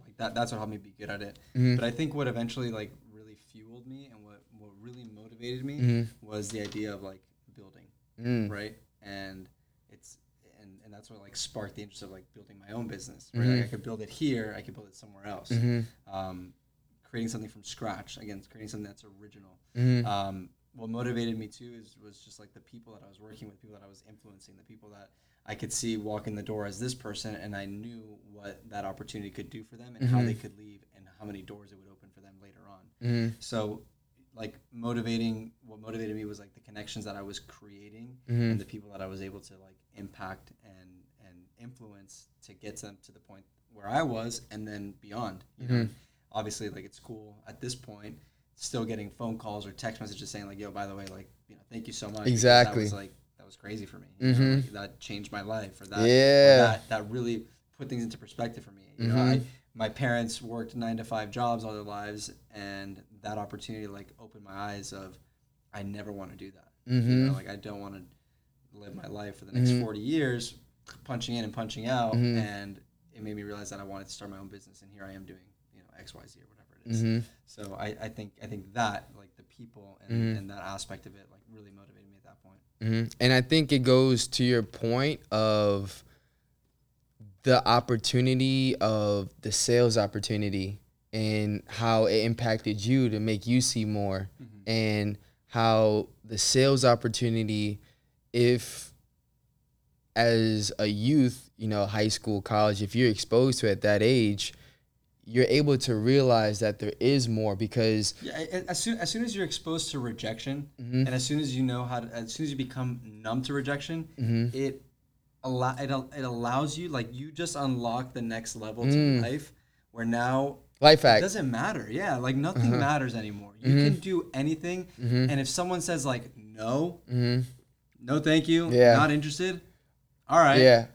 Speaker 4: like that. That's what helped me be good at it.
Speaker 3: Mm-hmm.
Speaker 4: But I think what eventually like really fueled me and what what really motivated me
Speaker 3: Mm-hmm.
Speaker 4: was the idea of like building,
Speaker 3: Mm.
Speaker 4: right? And it's and and that's what like sparked the interest of like building my own business. Right?
Speaker 3: Mm-hmm.
Speaker 4: Like I could build it here. I could build it somewhere else. Um, creating something from scratch again, creating something that's original.
Speaker 3: Mm-hmm.
Speaker 4: Um, what motivated me too is was just like the people that I was working with, people that I was influencing, the people that I could see walk in the door as this person, and I knew what that opportunity could do for them and how they mm-hmm. could leave and how many doors it would open for them later on. Mm-hmm. So, like motivating, what motivated me was like the connections that I was creating mm-hmm. and the people that I was able to like impact and and influence to get them to the point where I was and then beyond. You know, obviously like it's cool at this point still getting phone calls or text messages saying like yo by the way like you know thank you so much
Speaker 3: Exactly.
Speaker 4: that was like that was crazy for me you know, like, that changed my life or that or
Speaker 3: Yeah.
Speaker 4: that that really put things into perspective for me you know I
Speaker 3: Mm-hmm.
Speaker 4: my parents worked nine to five jobs all their lives and that opportunity like opened my eyes of I never want to do that you
Speaker 3: Mm-hmm.
Speaker 4: know like I don't want to live my life for the next 40 years punching in and punching out
Speaker 3: Mm-hmm.
Speaker 4: and it made me realize that I wanted to start my own business and here I am doing you know XYZ or whatever is.
Speaker 3: Mm-hmm.
Speaker 4: So I, I think I think that like the people and,
Speaker 3: Mm-hmm.
Speaker 4: and that aspect of it like really motivated me at that point.
Speaker 3: hmm And I think it goes to your point of the opportunity of the sales opportunity and how it impacted you to make you see more and how the sales opportunity if as a youth you know high school college if you're exposed to it at that age you're able to realize that there is more because
Speaker 4: Yeah, as soon as soon as you're exposed to rejection,
Speaker 3: Mm-hmm.
Speaker 4: and as soon as you know how to, as soon as you become numb to rejection,
Speaker 3: Mm-hmm.
Speaker 4: it allow it, it allows you like you just unlock the next level to
Speaker 3: Mm.
Speaker 4: life, where now
Speaker 3: life hack
Speaker 4: doesn't matter. Yeah, like nothing
Speaker 3: Uh-huh.
Speaker 4: matters anymore. You
Speaker 3: Mm-hmm.
Speaker 4: can do anything, and if someone says like no, no, thank you,
Speaker 3: Mm-hmm. Yeah.
Speaker 4: not interested. All right,
Speaker 3: yeah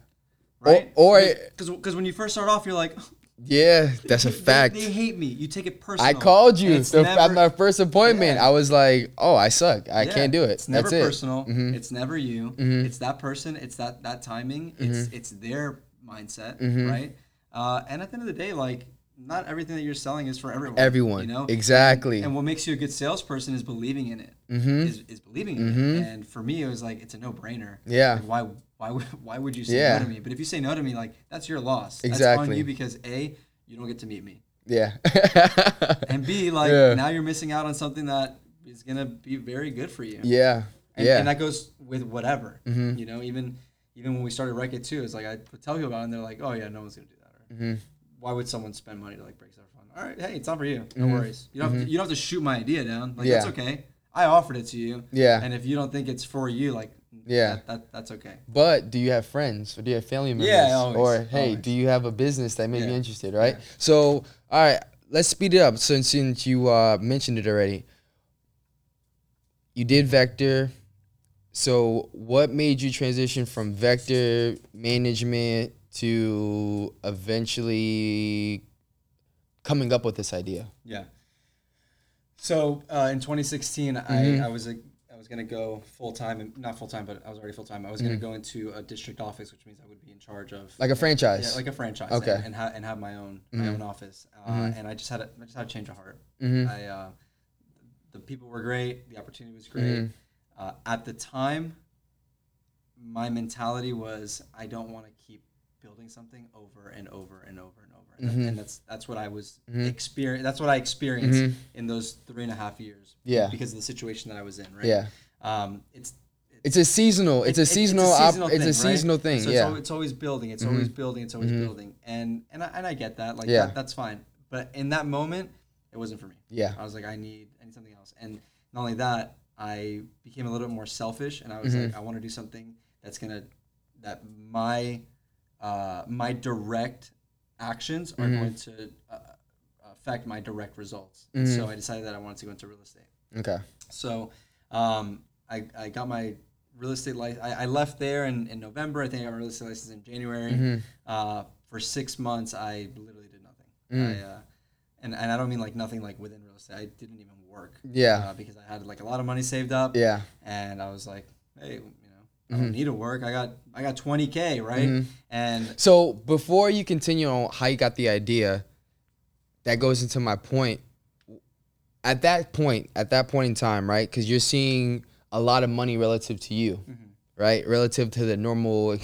Speaker 4: right.
Speaker 3: or-
Speaker 4: because because when you first start off, you're like,
Speaker 3: yeah that's a fact
Speaker 4: They, hate me. You take it personal.
Speaker 3: I called you the,
Speaker 4: never-
Speaker 3: at my first appointment.
Speaker 4: Yeah.
Speaker 3: I was like, "Oh, I suck. I
Speaker 4: Yeah,
Speaker 3: can't do it."
Speaker 4: It's never
Speaker 3: That's it. Mm-hmm.
Speaker 4: personal. It's never you. It's that person. It's that that timing. It's it's their mindset,
Speaker 3: Mm-hmm.
Speaker 4: right? Uh, and at the end of the day, like not everything that you're selling is for everyone.
Speaker 3: Everyone,
Speaker 4: you know
Speaker 3: exactly.
Speaker 4: And what makes you a good salesperson is believing in it.
Speaker 3: Mm-hmm.
Speaker 4: Is, is believing in it. And for me, it was like it's a no brainer.
Speaker 3: Yeah.
Speaker 4: Like, why why would <laughs> why would you say
Speaker 3: Yeah.
Speaker 4: no to me? But if you say no to me, like that's your loss. That's on
Speaker 3: Exactly.
Speaker 4: you because a you don't get to meet me,
Speaker 3: yeah. <laughs>
Speaker 4: and b <laughs> like
Speaker 3: Yeah.
Speaker 4: now you're missing out on something that is gonna be very good for you.
Speaker 3: yeah.
Speaker 4: And,
Speaker 3: yeah. Mm-hmm.
Speaker 4: and that goes with whatever. You know, even even when we started Wreck It too, it's like I would tell people about it and they're like, oh yeah, no one's gonna do that. Or,
Speaker 3: Mm-hmm.
Speaker 4: Why would someone spend money to like break stuff fun? All right, hey, it's not for you. No worries. You don't have to, you don't have to shoot my idea down. Like that's
Speaker 3: Mm-hmm.
Speaker 4: Okay. I offered it to you.
Speaker 3: Yeah.
Speaker 4: And if you don't think it's for you, like
Speaker 3: Yeah.
Speaker 4: that, that that's okay.
Speaker 3: but do you have friends or do you have family members?
Speaker 4: Yeah, always,
Speaker 3: or hey,
Speaker 4: always.
Speaker 3: do you have a business that may be interested? Right. So, all right, let's speed it up. Since since you uh, mentioned it already, you did vector. So, what made you transition from vector management to eventually coming up with this idea?
Speaker 4: Yeah. So uh, in 2016,
Speaker 3: Mm-hmm.
Speaker 4: I, I was a, Was gonna go full time, not full time, but I was already full time. I was gonna go into a district office, which means I would be in charge of
Speaker 3: Mm-hmm. Like a franchise?
Speaker 4: yeah, like a franchise,
Speaker 3: Okay. Mm-hmm.
Speaker 4: and, and, ha- and have my own my own office. Uh, And I just had a, I just had a change of heart.
Speaker 3: Mm-hmm.
Speaker 4: I uh, the people were great, the opportunity was great.
Speaker 3: Mm-hmm.
Speaker 4: Uh, at the time, my mentality was I don't want to keep building something over and over and over and over. And,
Speaker 3: Mm-hmm.
Speaker 4: that- and that's that's what I was experience. That's what I experienced in those three and a half years.
Speaker 3: Mm-hmm. Yeah.
Speaker 4: Because of the situation that I was in. Right.
Speaker 3: Yeah.
Speaker 4: Um, it's
Speaker 3: It's a seasonal. It's, a seasonal. op- it's
Speaker 4: thing,
Speaker 3: a
Speaker 4: right?
Speaker 3: seasonal thing.
Speaker 4: So it's,
Speaker 3: yeah.
Speaker 4: al- it's always building. It's always building. It's always building. And and I, and I get that. Like
Speaker 3: Yeah.
Speaker 4: that, that's fine. But in that moment, it wasn't for me.
Speaker 3: Yeah.
Speaker 4: I was like, I need I need something else. And not only that, I became a little bit more selfish, and I
Speaker 3: Mm-hmm.
Speaker 4: was like, I want to do something that's gonna that my uh, my direct actions are
Speaker 3: Mm-hmm.
Speaker 4: going to uh, affect my direct results.
Speaker 3: Mm-hmm.
Speaker 4: And so I decided that I wanted to go into real estate.
Speaker 3: okay.
Speaker 4: So um, I, I got my real estate license. I, I left there in, in November. I think I got my real estate license in January.
Speaker 3: Mm-hmm.
Speaker 4: Uh, for six months, I literally did nothing.
Speaker 3: Mm.
Speaker 4: I, uh, and, and I don't mean like nothing like within real estate. I didn't even work.
Speaker 3: Yeah.
Speaker 4: Uh, because I had like a lot of money saved up.
Speaker 3: Yeah.
Speaker 4: And I was like, hey, I
Speaker 3: Mm-hmm.
Speaker 4: don't need to work. I got I got 20k, right? And
Speaker 3: So before you continue on how you got the idea, that goes into my point. At that point, at that point in time, right? Because you're seeing a lot of money relative to you,
Speaker 4: Mm-hmm.
Speaker 3: right? Relative to the normal,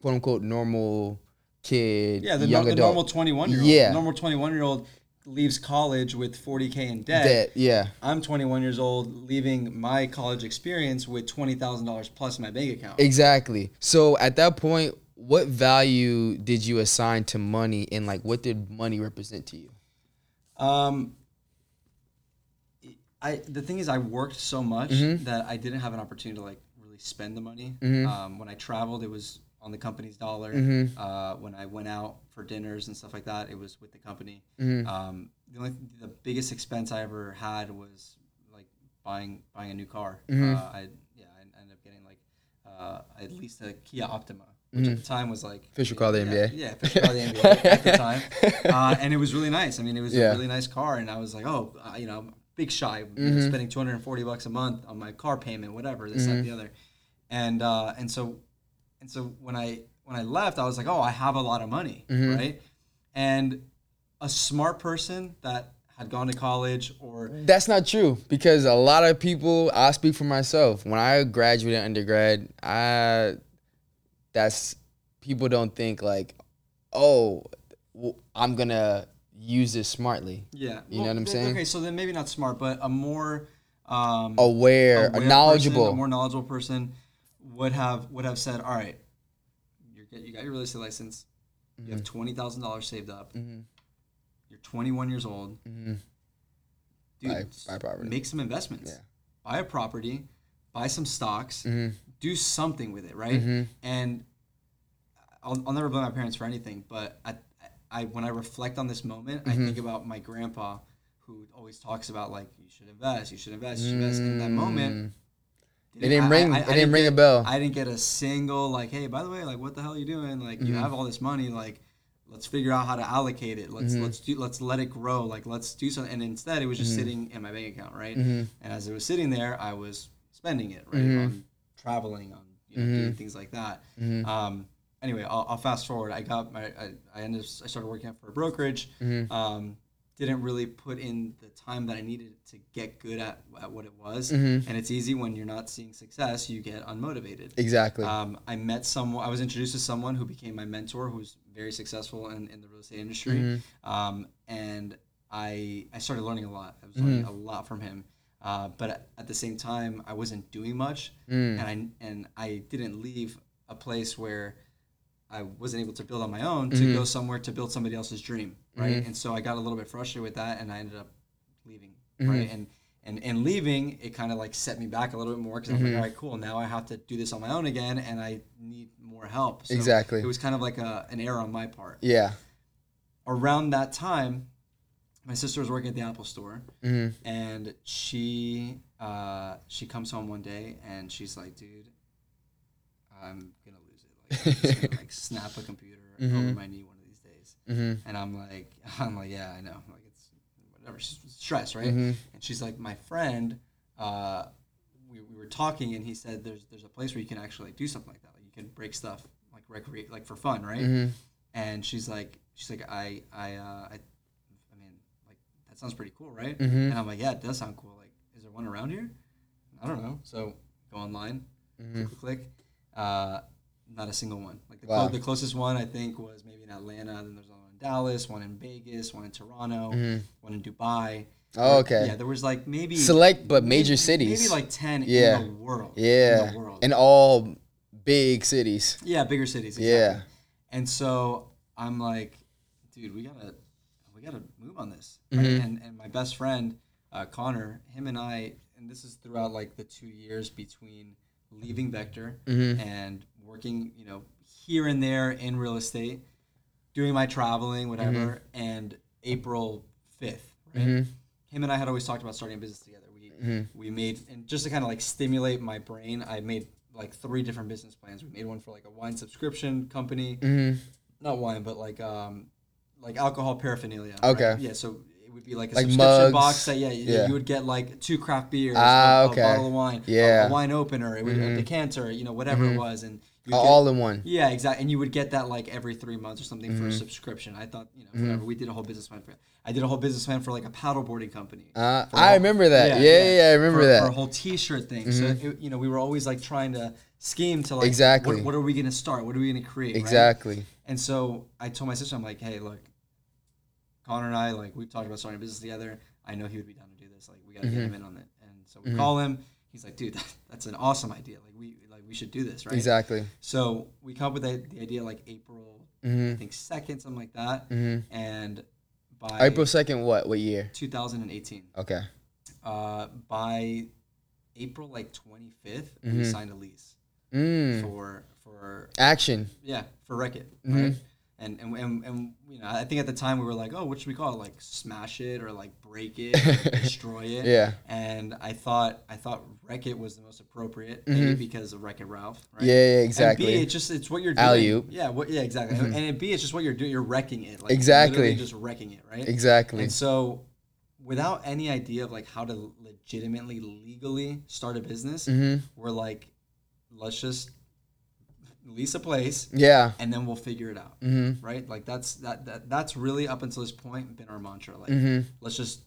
Speaker 3: quote unquote, normal kid,
Speaker 4: yeah, the,
Speaker 3: young
Speaker 4: no, the normal 21 year old.
Speaker 3: Yeah.
Speaker 4: normal 21 year old leaves college with 40k in debt.
Speaker 3: That- yeah.
Speaker 4: I'm 21 years old, leaving my college experience with $20,000 plus in my bank account.
Speaker 3: Exactly. So at that point, what value did you assign to money, and like, what did money represent to you?
Speaker 4: Um, I the thing is, I worked so much
Speaker 3: Mm-hmm.
Speaker 4: that I didn't have an opportunity to like really spend the money. Um, when I traveled, it was on the company's dollar.
Speaker 3: Mm-hmm.
Speaker 4: Uh, when I went out for dinners and stuff like that, it was with the company.
Speaker 3: Mm-hmm.
Speaker 4: Um, the only the biggest expense I ever had was like buying buying a new car.
Speaker 3: Mm-hmm.
Speaker 4: Uh, I yeah, I ended up getting like uh, at least a Kia Optima. Which at the time was like
Speaker 3: Official Mm-hmm. the NBA.
Speaker 4: Yeah, official of the NBA at the <laughs> time, uh, and it was really nice. I mean, it was
Speaker 3: Yeah.
Speaker 4: a really nice car, and I was like, oh, uh, you know, big shy,
Speaker 3: Mm-hmm.
Speaker 4: spending 240 bucks a month on my car payment, whatever, this, that,
Speaker 3: Mm-hmm.
Speaker 4: the other, and uh, and so, and so when I when I left, I was like, oh, I have a lot of money,
Speaker 3: Mm-hmm.
Speaker 4: right? And a smart person that had gone to college or
Speaker 3: That's not true because a lot of people. I speak for myself. When I graduated undergrad, I that's people don't think like, oh, I'm gonna use this smartly.
Speaker 4: yeah,
Speaker 3: You know what I'm
Speaker 4: th-
Speaker 3: saying?
Speaker 4: Okay, so then maybe not smart, but a more um,
Speaker 3: Aware,
Speaker 4: aware
Speaker 3: knowledgeable.
Speaker 4: person, a more knowledgeable person would have would have said, "All right, you're get, you got your real estate license. You
Speaker 3: Mm-hmm.
Speaker 4: have twenty thousand dollars saved up. You're 21 years old. Dude,
Speaker 3: Buy- buy property.
Speaker 4: make some investments.
Speaker 3: Yeah.
Speaker 4: Buy a property, buy some stocks,
Speaker 3: Mm-hmm.
Speaker 4: do something with it, right? And I'll, I'll never blame my parents for anything, but I, I when I reflect on this moment, I
Speaker 3: Mm-hmm.
Speaker 4: think about my grandpa who always talks about like you should invest, you should invest, you should invest. In that moment,
Speaker 3: Mm. It didn't ring- it didn't ring a bell.
Speaker 4: I didn't get a single like, hey, by the way, like what the hell are you doing? Like you
Speaker 3: Mm-hmm.
Speaker 4: have all this money, like let's figure out how to allocate it. Let's
Speaker 3: Mm-hmm.
Speaker 4: let's do let's let it grow. Like let's do something. And instead, it was
Speaker 3: Mm-hmm.
Speaker 4: just sitting in my bank account, right? And as it was sitting there, I was spending it, right,
Speaker 3: Mm-hmm.
Speaker 4: on traveling, on you know, doing things like that.
Speaker 3: Mm-hmm.
Speaker 4: Um, anyway, I'll, I'll fast forward. I got my I, I ended up, I started working for a brokerage.
Speaker 3: Mm-hmm.
Speaker 4: Um, didn't really put in the time that I needed to get good at, at what it was.
Speaker 3: Mm-hmm.
Speaker 4: And it's easy when you're not seeing success, you get unmotivated.
Speaker 3: Exactly.
Speaker 4: Um, I met someone. I was introduced to someone who became my mentor, who's very successful in, in the real estate industry.
Speaker 3: Mm-hmm.
Speaker 4: Um, and I I started learning a lot. I was learning a lot from him. Uh, but at, at the same time, I wasn't doing much, and I and I didn't leave a place where I wasn't able to build on my own to go somewhere to build somebody else's dream, right? And so I got a little bit frustrated with that, and I ended up leaving, right? And and and leaving, it kind of like set me back a little bit more because I was like, all right, cool, now I have to do this on my own again, and I need more help. So
Speaker 3: Exactly.
Speaker 4: It was kind of like a, an error on my part.
Speaker 3: yeah.
Speaker 4: Around that time, my sister was working at the Apple store,
Speaker 3: Mm-hmm.
Speaker 4: and she uh, she comes home one day and she's like, dude, I'm gonna lose it. Like, I'm just <laughs> <laughs> like snap a computer
Speaker 3: Mm-hmm.
Speaker 4: over my knee one of these days. And I'm like, <laughs> I'm like, yeah, I know. I'm like it's whatever, she's stress, right?
Speaker 3: Mm-hmm.
Speaker 4: And she's like, my friend, uh, we, we were talking, and he said there's there's a place where you can actually like, do something like that. Like you can break stuff like recreate like for fun, right?
Speaker 3: Mm-hmm.
Speaker 4: And she's like, she's like, I I uh, I, I mean, like that sounds pretty cool, right?
Speaker 3: Mm-hmm.
Speaker 4: And I'm like, yeah, it does sound cool. Like, is there one around here? I don't know. So go online,
Speaker 3: Mm-hmm.
Speaker 4: click, click, click. Uh, not a single one. Like the,
Speaker 3: Wow.
Speaker 4: the closest one I think was maybe in Atlanta. Then there's one in Dallas, one in Vegas, one in Toronto, one in Dubai.
Speaker 3: Mm-hmm. Oh, okay.
Speaker 4: Yeah, there was like maybe
Speaker 3: Select but major
Speaker 4: maybe-
Speaker 3: cities.
Speaker 4: Maybe like ten
Speaker 3: Yeah.
Speaker 4: in the world.
Speaker 3: yeah,
Speaker 4: in the world.
Speaker 3: in all big cities.
Speaker 4: yeah, bigger cities. Exactly.
Speaker 3: Yeah.
Speaker 4: And so I'm like, dude, we gotta we gotta move on this. Right?
Speaker 3: Mm-hmm.
Speaker 4: And and my best friend uh, Connor, him and I, and this is throughout like the two years between leaving Vector
Speaker 3: Mm-hmm.
Speaker 4: and working, you know, here and there in real estate, doing my traveling, whatever,
Speaker 3: Mm-hmm.
Speaker 4: and April fifth, right? Him and I had always talked about starting a business together. We
Speaker 3: Mm-hmm.
Speaker 4: we made and just to kind of like stimulate my brain, I made like three different business plans. We made one for like a wine subscription company,
Speaker 3: Mm-hmm.
Speaker 4: not wine, but like um, like alcohol paraphernalia.
Speaker 3: Okay.
Speaker 4: right? Yeah. So it would be like a
Speaker 3: Like
Speaker 4: subscription
Speaker 3: mugs.
Speaker 4: box that yeah, you-
Speaker 3: Yeah.
Speaker 4: you would get like two craft beers,
Speaker 3: Ah,
Speaker 4: a,
Speaker 3: okay.
Speaker 4: a bottle of wine, a-
Speaker 3: Yeah. Mm-hmm.
Speaker 4: a, wine opener, it would, a decanter, you know, whatever it was, and get-
Speaker 3: All in one.
Speaker 4: yeah, exactly. And you would get that like every three months or something
Speaker 3: Mm-hmm.
Speaker 4: for a subscription. I thought, you know, whatever. We did a whole business plan for it. I did a whole business plan for like a paddleboarding company.
Speaker 3: Uh, I
Speaker 4: whole-
Speaker 3: remember that. Yeah, yeah, yeah, I remember
Speaker 4: for,
Speaker 3: that. Mm-hmm.
Speaker 4: For a whole T-shirt thing. So it, you know, we were always like trying to scheme to like
Speaker 3: Exactly.
Speaker 4: What, what are we gonna start? What are we gonna create? right?
Speaker 3: Exactly.
Speaker 4: And so I told my sister, I'm like, hey, look, Connor and I, like, we've talked about starting a business together. I know he would be down to do this. Like, we gotta
Speaker 3: Mm-hmm.
Speaker 4: get him in on it. And so we call him. He's like, dude, <laughs> that's an awesome idea. Like, we we should do this, right?
Speaker 3: Exactly.
Speaker 4: So we come up with the, the idea like April,
Speaker 3: Mm-hmm.
Speaker 4: I think second, something like that. And by
Speaker 3: April second. What? What year?
Speaker 4: 2018,
Speaker 3: Okay.
Speaker 4: uh, by April like 25th, we
Speaker 3: Mm-hmm.
Speaker 4: signed a lease
Speaker 3: Mm.
Speaker 4: for for
Speaker 3: Action.
Speaker 4: yeah for Wreck It,
Speaker 3: Mm-hmm.
Speaker 4: right? And, and, and, and you know, I think at the time we were like, oh, what should we call it? Like smash it or like break it, <laughs> destroy it.
Speaker 3: Yeah.
Speaker 4: And I thought I thought Wreck It was the most appropriate, maybe because of Wreck It Ralph, right?
Speaker 3: Mm-hmm. Yeah, yeah,
Speaker 4: And
Speaker 3: exactly.
Speaker 4: B, it's just it's what you're doing.
Speaker 3: Alley-oop.
Speaker 4: Yeah, what, yeah, exactly. And And B, it's just what you're doing. You're wrecking it. Like
Speaker 3: Exactly.
Speaker 4: just wrecking it, right?
Speaker 3: Exactly.
Speaker 4: And so, without any idea of like how to legitimately legally start a business,
Speaker 3: Mm-hmm.
Speaker 4: we're like, let's just lease a place
Speaker 3: Yeah.
Speaker 4: and then we'll figure it out,
Speaker 3: Mm-hmm.
Speaker 4: right? Like that's that, that that's really up until this point been our mantra. Like
Speaker 3: Mm-hmm.
Speaker 4: let's just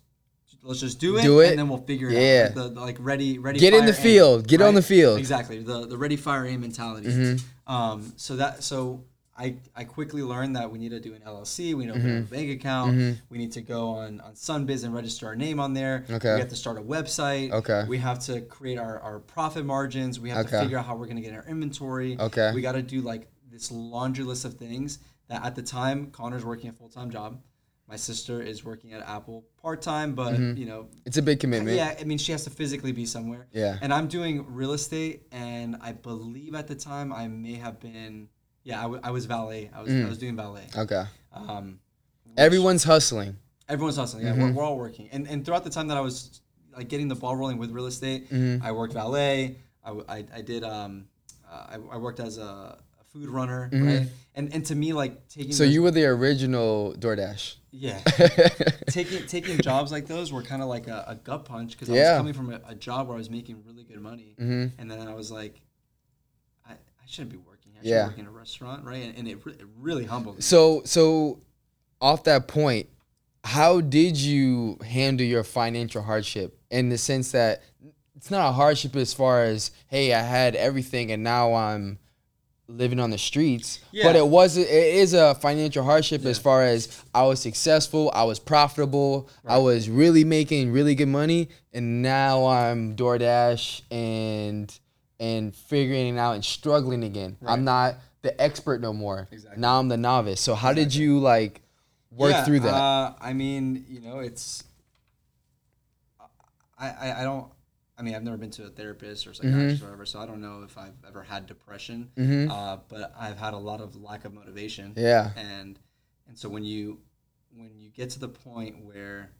Speaker 4: let's just do it,
Speaker 3: Do it.
Speaker 4: and then we'll figure it
Speaker 3: Yeah.
Speaker 4: out. Like the, the, like ready, ready.
Speaker 3: Get in the
Speaker 4: aim,
Speaker 3: field. Get on the field. Mm-hmm.
Speaker 4: Exactly. The the ready, fire, aim mentality. Um. So that so. I, I quickly learned that we need to do an LLC. We need to open
Speaker 3: Mm-hmm.
Speaker 4: a bank account. We need to go on, on Sunbiz and register our name on there.
Speaker 3: Okay.
Speaker 4: We have to start a website.
Speaker 3: Okay.
Speaker 4: We have to create our, our profit margins. We have to figure out how we're going to get our inventory.
Speaker 3: Okay.
Speaker 4: We got to do like this laundry list of things that at the time Connor's working a full time job. My sister is working at Apple part time, but you know,
Speaker 3: It's a big commitment.
Speaker 4: yeah, I mean, she has to physically be somewhere.
Speaker 3: Yeah.
Speaker 4: And I'm doing real estate, and I believe at the time I may have been, yeah, I, w- I was valet. I was I was doing valet.
Speaker 3: Okay.
Speaker 4: Um,
Speaker 3: Everyone's hustling.
Speaker 4: everyone's hustling. Yeah, we're, we're all working. And and throughout the time that I was like getting the ball rolling with real estate, I worked valet. I, w- I, I did um, uh, I, I worked as a, a food runner, right? And and to me like taking
Speaker 3: So
Speaker 4: those-
Speaker 3: you were the original DoorDash.
Speaker 4: yeah <laughs> taking taking jobs like those were kind of like a, a gut punch because I
Speaker 3: Yeah.
Speaker 4: was coming from a, a job where I was making really good money, and then I was like, I, I shouldn't be should
Speaker 3: Yeah.
Speaker 4: working in a restaurant, right? And, and it, re- it really humbled me.
Speaker 3: So so off that point, how did you handle your financial hardship in the sense that it's not a hardship as far as hey, I had everything and now I'm living on the streets, but it was it is a financial hardship as far as I was successful, I was profitable, I was really making really good money, and now I'm DoorDash and and figuring it out and struggling again. I'm not the expert no more.
Speaker 4: Exactly.
Speaker 3: Now I'm the novice. So how did you like work
Speaker 4: Yeah,
Speaker 3: through that?
Speaker 4: Uh, I mean, you know, it's. I, I, I don't. I mean, I've never been to a therapist or psychiatrist or whatever, so I don't know if I've ever had depression. Uh, but I've had a lot of lack of motivation.
Speaker 3: Yeah.
Speaker 4: And and so when you when you get to the point where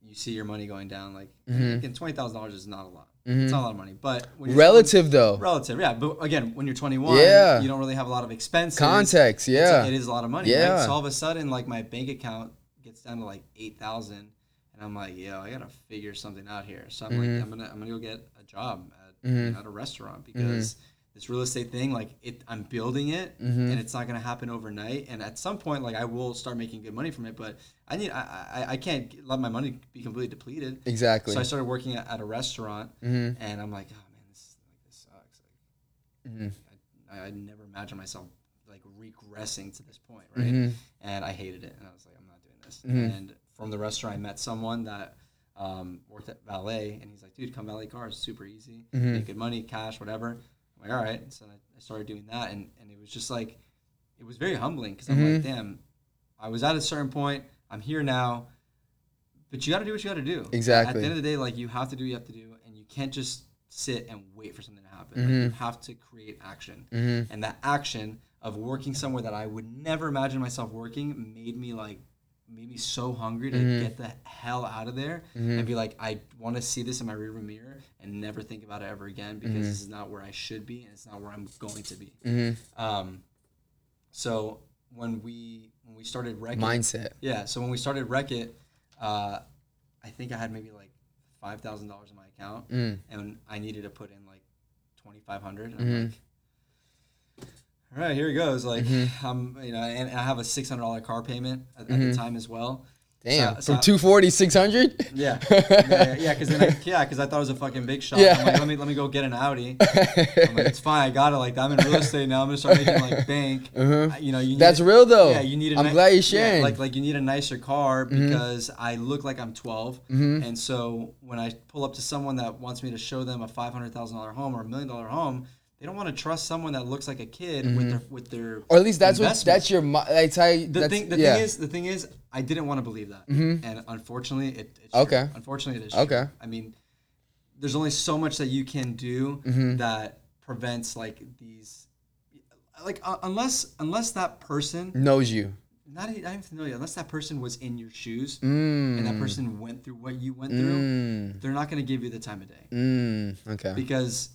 Speaker 4: you see your money going down, like
Speaker 3: Mm-hmm.
Speaker 4: again, twenty thousand dollars is not a lot. It's not a lot of money, but
Speaker 3: Relative though.
Speaker 4: relative, yeah. But again, when you're 21,
Speaker 3: Yeah.
Speaker 4: you don't really have a lot of expenses.
Speaker 3: Context, yeah.
Speaker 4: it is a lot of money.
Speaker 3: Yeah.
Speaker 4: Right? So all of a sudden, like my bank account gets down to like eight thousand, and I'm like, yo, I gotta figure something out here. So I'm
Speaker 3: Mm-hmm.
Speaker 4: like, I'm gonna I'm gonna go get a job at, at a restaurant because this real estate thing, like it, I'm building it,
Speaker 3: Mm-hmm.
Speaker 4: and it's not gonna happen overnight. And at some point, like I will start making good money from it, but I need I I, I can't let my money be completely depleted.
Speaker 3: Exactly.
Speaker 4: So I started working at, at a restaurant,
Speaker 3: Mm-hmm.
Speaker 4: and I'm like, oh man, this like this sucks. Like,
Speaker 3: Mm-hmm.
Speaker 4: I, I never imagined myself like regressing to this point, right?
Speaker 3: Mm-hmm.
Speaker 4: And I hated it, and I was like, I'm not doing this. And from the restaurant, I met someone that um, worked at valet, and he's like, dude, come valet cars, super easy,
Speaker 3: Mm-hmm.
Speaker 4: make good money, cash, whatever. I'm like, all right. So I, I started doing that, and and it was just like, it was very humbling because I'm
Speaker 3: Mm-hmm.
Speaker 4: like, damn, I was at a certain point, I'm here now. But you got to do what you got to do.
Speaker 3: Exactly.
Speaker 4: At the end of the day, like you have to do what you have to do, and you can't just sit and wait for something to happen.
Speaker 3: Mm-hmm.
Speaker 4: Like, you have to create action, and that action of working somewhere that I would never imagine myself working made me like made me so hungry to
Speaker 3: Mm-hmm.
Speaker 4: get the hell out of there and be like, I want to see this in my rearview mirror and never think about it ever again because
Speaker 3: Mm-hmm.
Speaker 4: this is not where I should be and it's not where I'm going to be. Um, so when we when we started Wreck
Speaker 3: Mindset.
Speaker 4: yeah. So when we started Wreck It, uh, I think I had maybe like five thousand dollars in my account,
Speaker 3: Mm.
Speaker 4: and I needed to put in like twenty five hundred.
Speaker 3: Mm-hmm.
Speaker 4: I'm like, all right, here it goes. Like,
Speaker 3: Mm-hmm.
Speaker 4: I'm, you know, and I have a six hundred dollar car payment at, at the time as well.
Speaker 3: Damn.
Speaker 4: So- so
Speaker 3: From
Speaker 4: I-
Speaker 3: 240 600?
Speaker 4: Yeah, yeah, yeah. Because I, <laughs> yeah, because I thought it was a fucking big shot.
Speaker 3: Yeah.
Speaker 4: I'm like, let me let me go get an Audi. <laughs> I'm like, it's fine. I got it. Like, I'm in real estate now. I'm gonna start making like bank. I- You know, you. Need.
Speaker 3: That's real, though.
Speaker 4: Yeah, you need. A
Speaker 3: I'm
Speaker 4: ni-
Speaker 3: glad you're sharing. Mm-hmm.
Speaker 4: like like you need a nicer car because I look like I'm 12, and so when I pull up to someone that wants me to show them a five hundred thousand dollar home or a million dollar home. They don't want to trust someone that looks like a kid with their with their
Speaker 3: Mm-hmm. Or at least that's what that's your how you,
Speaker 4: The thing, the
Speaker 3: yeah.
Speaker 4: thing is, the thing is, I didn't want to believe that, and unfortunately, it, it's true.
Speaker 3: Okay.
Speaker 4: Unfortunately, it is.
Speaker 3: Okay.
Speaker 4: True. I mean, there's only so much that you can do
Speaker 3: Mm-hmm.
Speaker 4: that prevents like these, like uh, unless unless that person,
Speaker 3: knows you.
Speaker 4: not e- not even familiar, unless that person was in your shoes
Speaker 3: Mm.
Speaker 4: and that person went through what you went through, they're not going to give you the time of day
Speaker 3: Mm. Okay.
Speaker 4: because.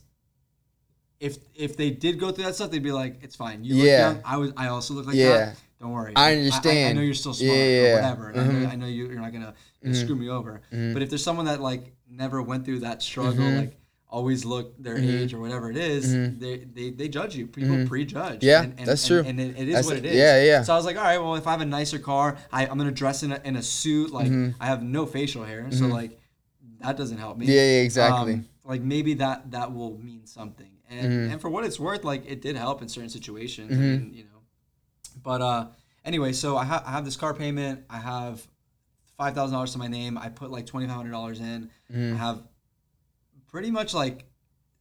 Speaker 4: If, if they did go through that stuff, they'd be like, "It's fine. You
Speaker 3: Yeah.
Speaker 4: look young. I was. I also look like
Speaker 3: Yeah.
Speaker 4: that. Don't worry.
Speaker 3: I understand.
Speaker 4: I,
Speaker 3: understand.
Speaker 4: know you're still smart
Speaker 3: Yeah,
Speaker 4: or
Speaker 3: yeah, yeah.
Speaker 4: whatever. and I know, mm-hmm. I know you, you're not gonna, gonna mm-hmm. screw me over. Mm-hmm. But if there's someone that like never went through that struggle, like always look their age or whatever it is, they, they they judge you. People prejudge.
Speaker 3: Yeah,
Speaker 4: and, and,
Speaker 3: that's true.
Speaker 4: And, it, it is
Speaker 3: That's-
Speaker 4: what it is.
Speaker 3: yeah, yeah.
Speaker 4: So I was like, all right, well, if I have a nicer car, I, I'm gonna dress in a, in a suit. Like
Speaker 3: Mm-hmm.
Speaker 4: I have no facial hair, so like that doesn't help me.
Speaker 3: Yeah, yeah, exactly.
Speaker 4: Um, like maybe that that will mean something. And
Speaker 3: Mm-hmm.
Speaker 4: and for what it's worth, like it did help in certain situations. I mean, you know. But uh anyway, so I, ha- I have this car payment. I have five thousand dollars to my name. I put like twenty five hundred dollars in.
Speaker 3: Mm-hmm.
Speaker 4: I have pretty much like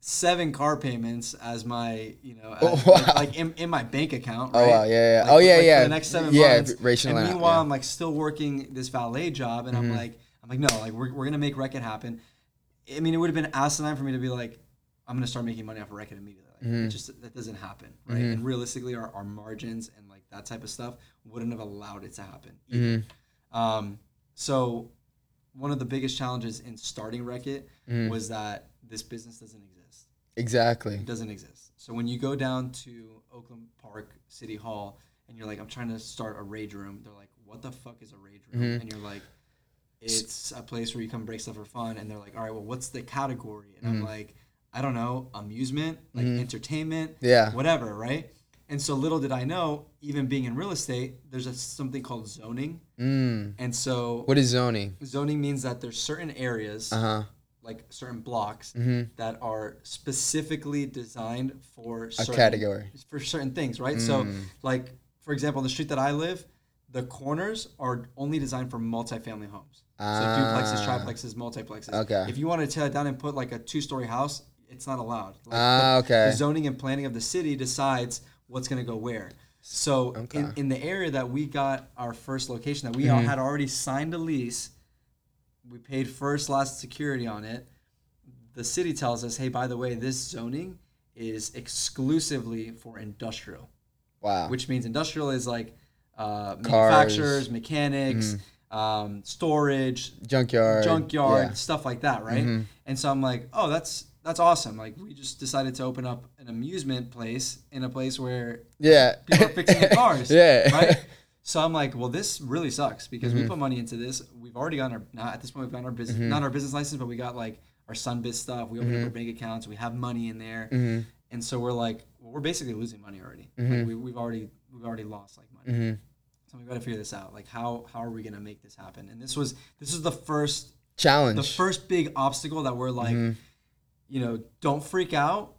Speaker 4: seven car payments as my you know
Speaker 3: Oh,
Speaker 4: as-
Speaker 3: wow.
Speaker 4: like, like in, in my bank account.
Speaker 3: Oh, wow, yeah, yeah.
Speaker 4: Like,
Speaker 3: Oh, yeah,
Speaker 4: like,
Speaker 3: yeah.
Speaker 4: For the next seven
Speaker 3: Yeah,
Speaker 4: months.
Speaker 3: rational
Speaker 4: And
Speaker 3: out,
Speaker 4: meanwhile,
Speaker 3: yeah.
Speaker 4: I'm like still working this valet job, and I'm
Speaker 3: Mm-hmm.
Speaker 4: like, I'm like, no, like we're, we're gonna make Wreck It happen. I mean, it would have been asinine for me to be like, I'm gonna start making money off of Wreck It immediately. Like,
Speaker 3: Mm-hmm.
Speaker 4: It just that doesn't happen, right? And realistically, our, our margins and like that type of stuff wouldn't have allowed it to happen.
Speaker 3: Mm-hmm.
Speaker 4: Um, so one of the biggest challenges in starting Wreck It
Speaker 3: Mm-hmm.
Speaker 4: was that this business doesn't exist.
Speaker 3: Exactly.
Speaker 4: It doesn't exist. So when you go down to Oakland Park City Hall and you're like, I'm trying to start a rage room, they're like, what the fuck is a rage room?
Speaker 3: Mm-hmm.
Speaker 4: And you're like, it's a place where you come break stuff for fun. And they're like, all right, well, what's the category? And I'm like, I don't know, amusement, like entertainment,
Speaker 3: Mm-hmm. Yeah.
Speaker 4: whatever, right? And so little did I know, even being in real estate, there's a, something called zoning.
Speaker 3: Mm.
Speaker 4: And so
Speaker 3: What is zoning?
Speaker 4: zoning means that there's certain areas
Speaker 3: Uh huh.
Speaker 4: like certain blocks
Speaker 3: Mm-hmm.
Speaker 4: that are specifically designed for certain,
Speaker 3: category.
Speaker 4: for certain things, right? So,
Speaker 3: Mm.
Speaker 4: like for example, the street that I live, the corners are only designed for multifamily homes. so duplexes,
Speaker 3: Ah.
Speaker 4: triplexes, multiplexes.
Speaker 3: Okay.
Speaker 4: If you want to tear it down and put like a two-story house, it's not allowed. Like,
Speaker 3: Ah,
Speaker 4: the-
Speaker 3: okay.
Speaker 4: The zoning and planning of the city decides what's going to go where. So
Speaker 3: Okay.
Speaker 4: in, in the area that we got our first location that we
Speaker 3: Mm-hmm.
Speaker 4: all had already signed a lease, we paid first last security on it. The city tells us, hey, by the way, this zoning is exclusively for industrial,
Speaker 3: Wow.
Speaker 4: which means industrial is like uh, manufacturers, mechanics, um, storage,
Speaker 3: Junkyard.
Speaker 4: junkyard,
Speaker 3: yeah.
Speaker 4: stuff like that, right?
Speaker 3: Mm-hmm.
Speaker 4: And so I'm like, oh, that's that's awesome. Like we just decided to open up an amusement place in a place where
Speaker 3: Yeah.
Speaker 4: people are fixing the cars. <laughs>
Speaker 3: Yeah. Mm-hmm.
Speaker 4: Right. So I'm like, well, this really sucks because we put money into this. We've already gotten our now at this point we've gotten our business
Speaker 3: Mm-hmm.
Speaker 4: not our business license, but we got like our Sunbiz stuff. We opened up our bank accounts. We have money in there,
Speaker 3: Mm-hmm.
Speaker 4: and so we're like, well, we're basically losing money already. Like we, we've already we've already lost like money.
Speaker 3: Mm-hmm.
Speaker 4: So we've got to figure this out. Like how how are we gonna make this happen? And this was this was the first
Speaker 3: Challenge.
Speaker 4: the first big obstacle that we're like,
Speaker 3: Mm-hmm.
Speaker 4: You know, don't freak out,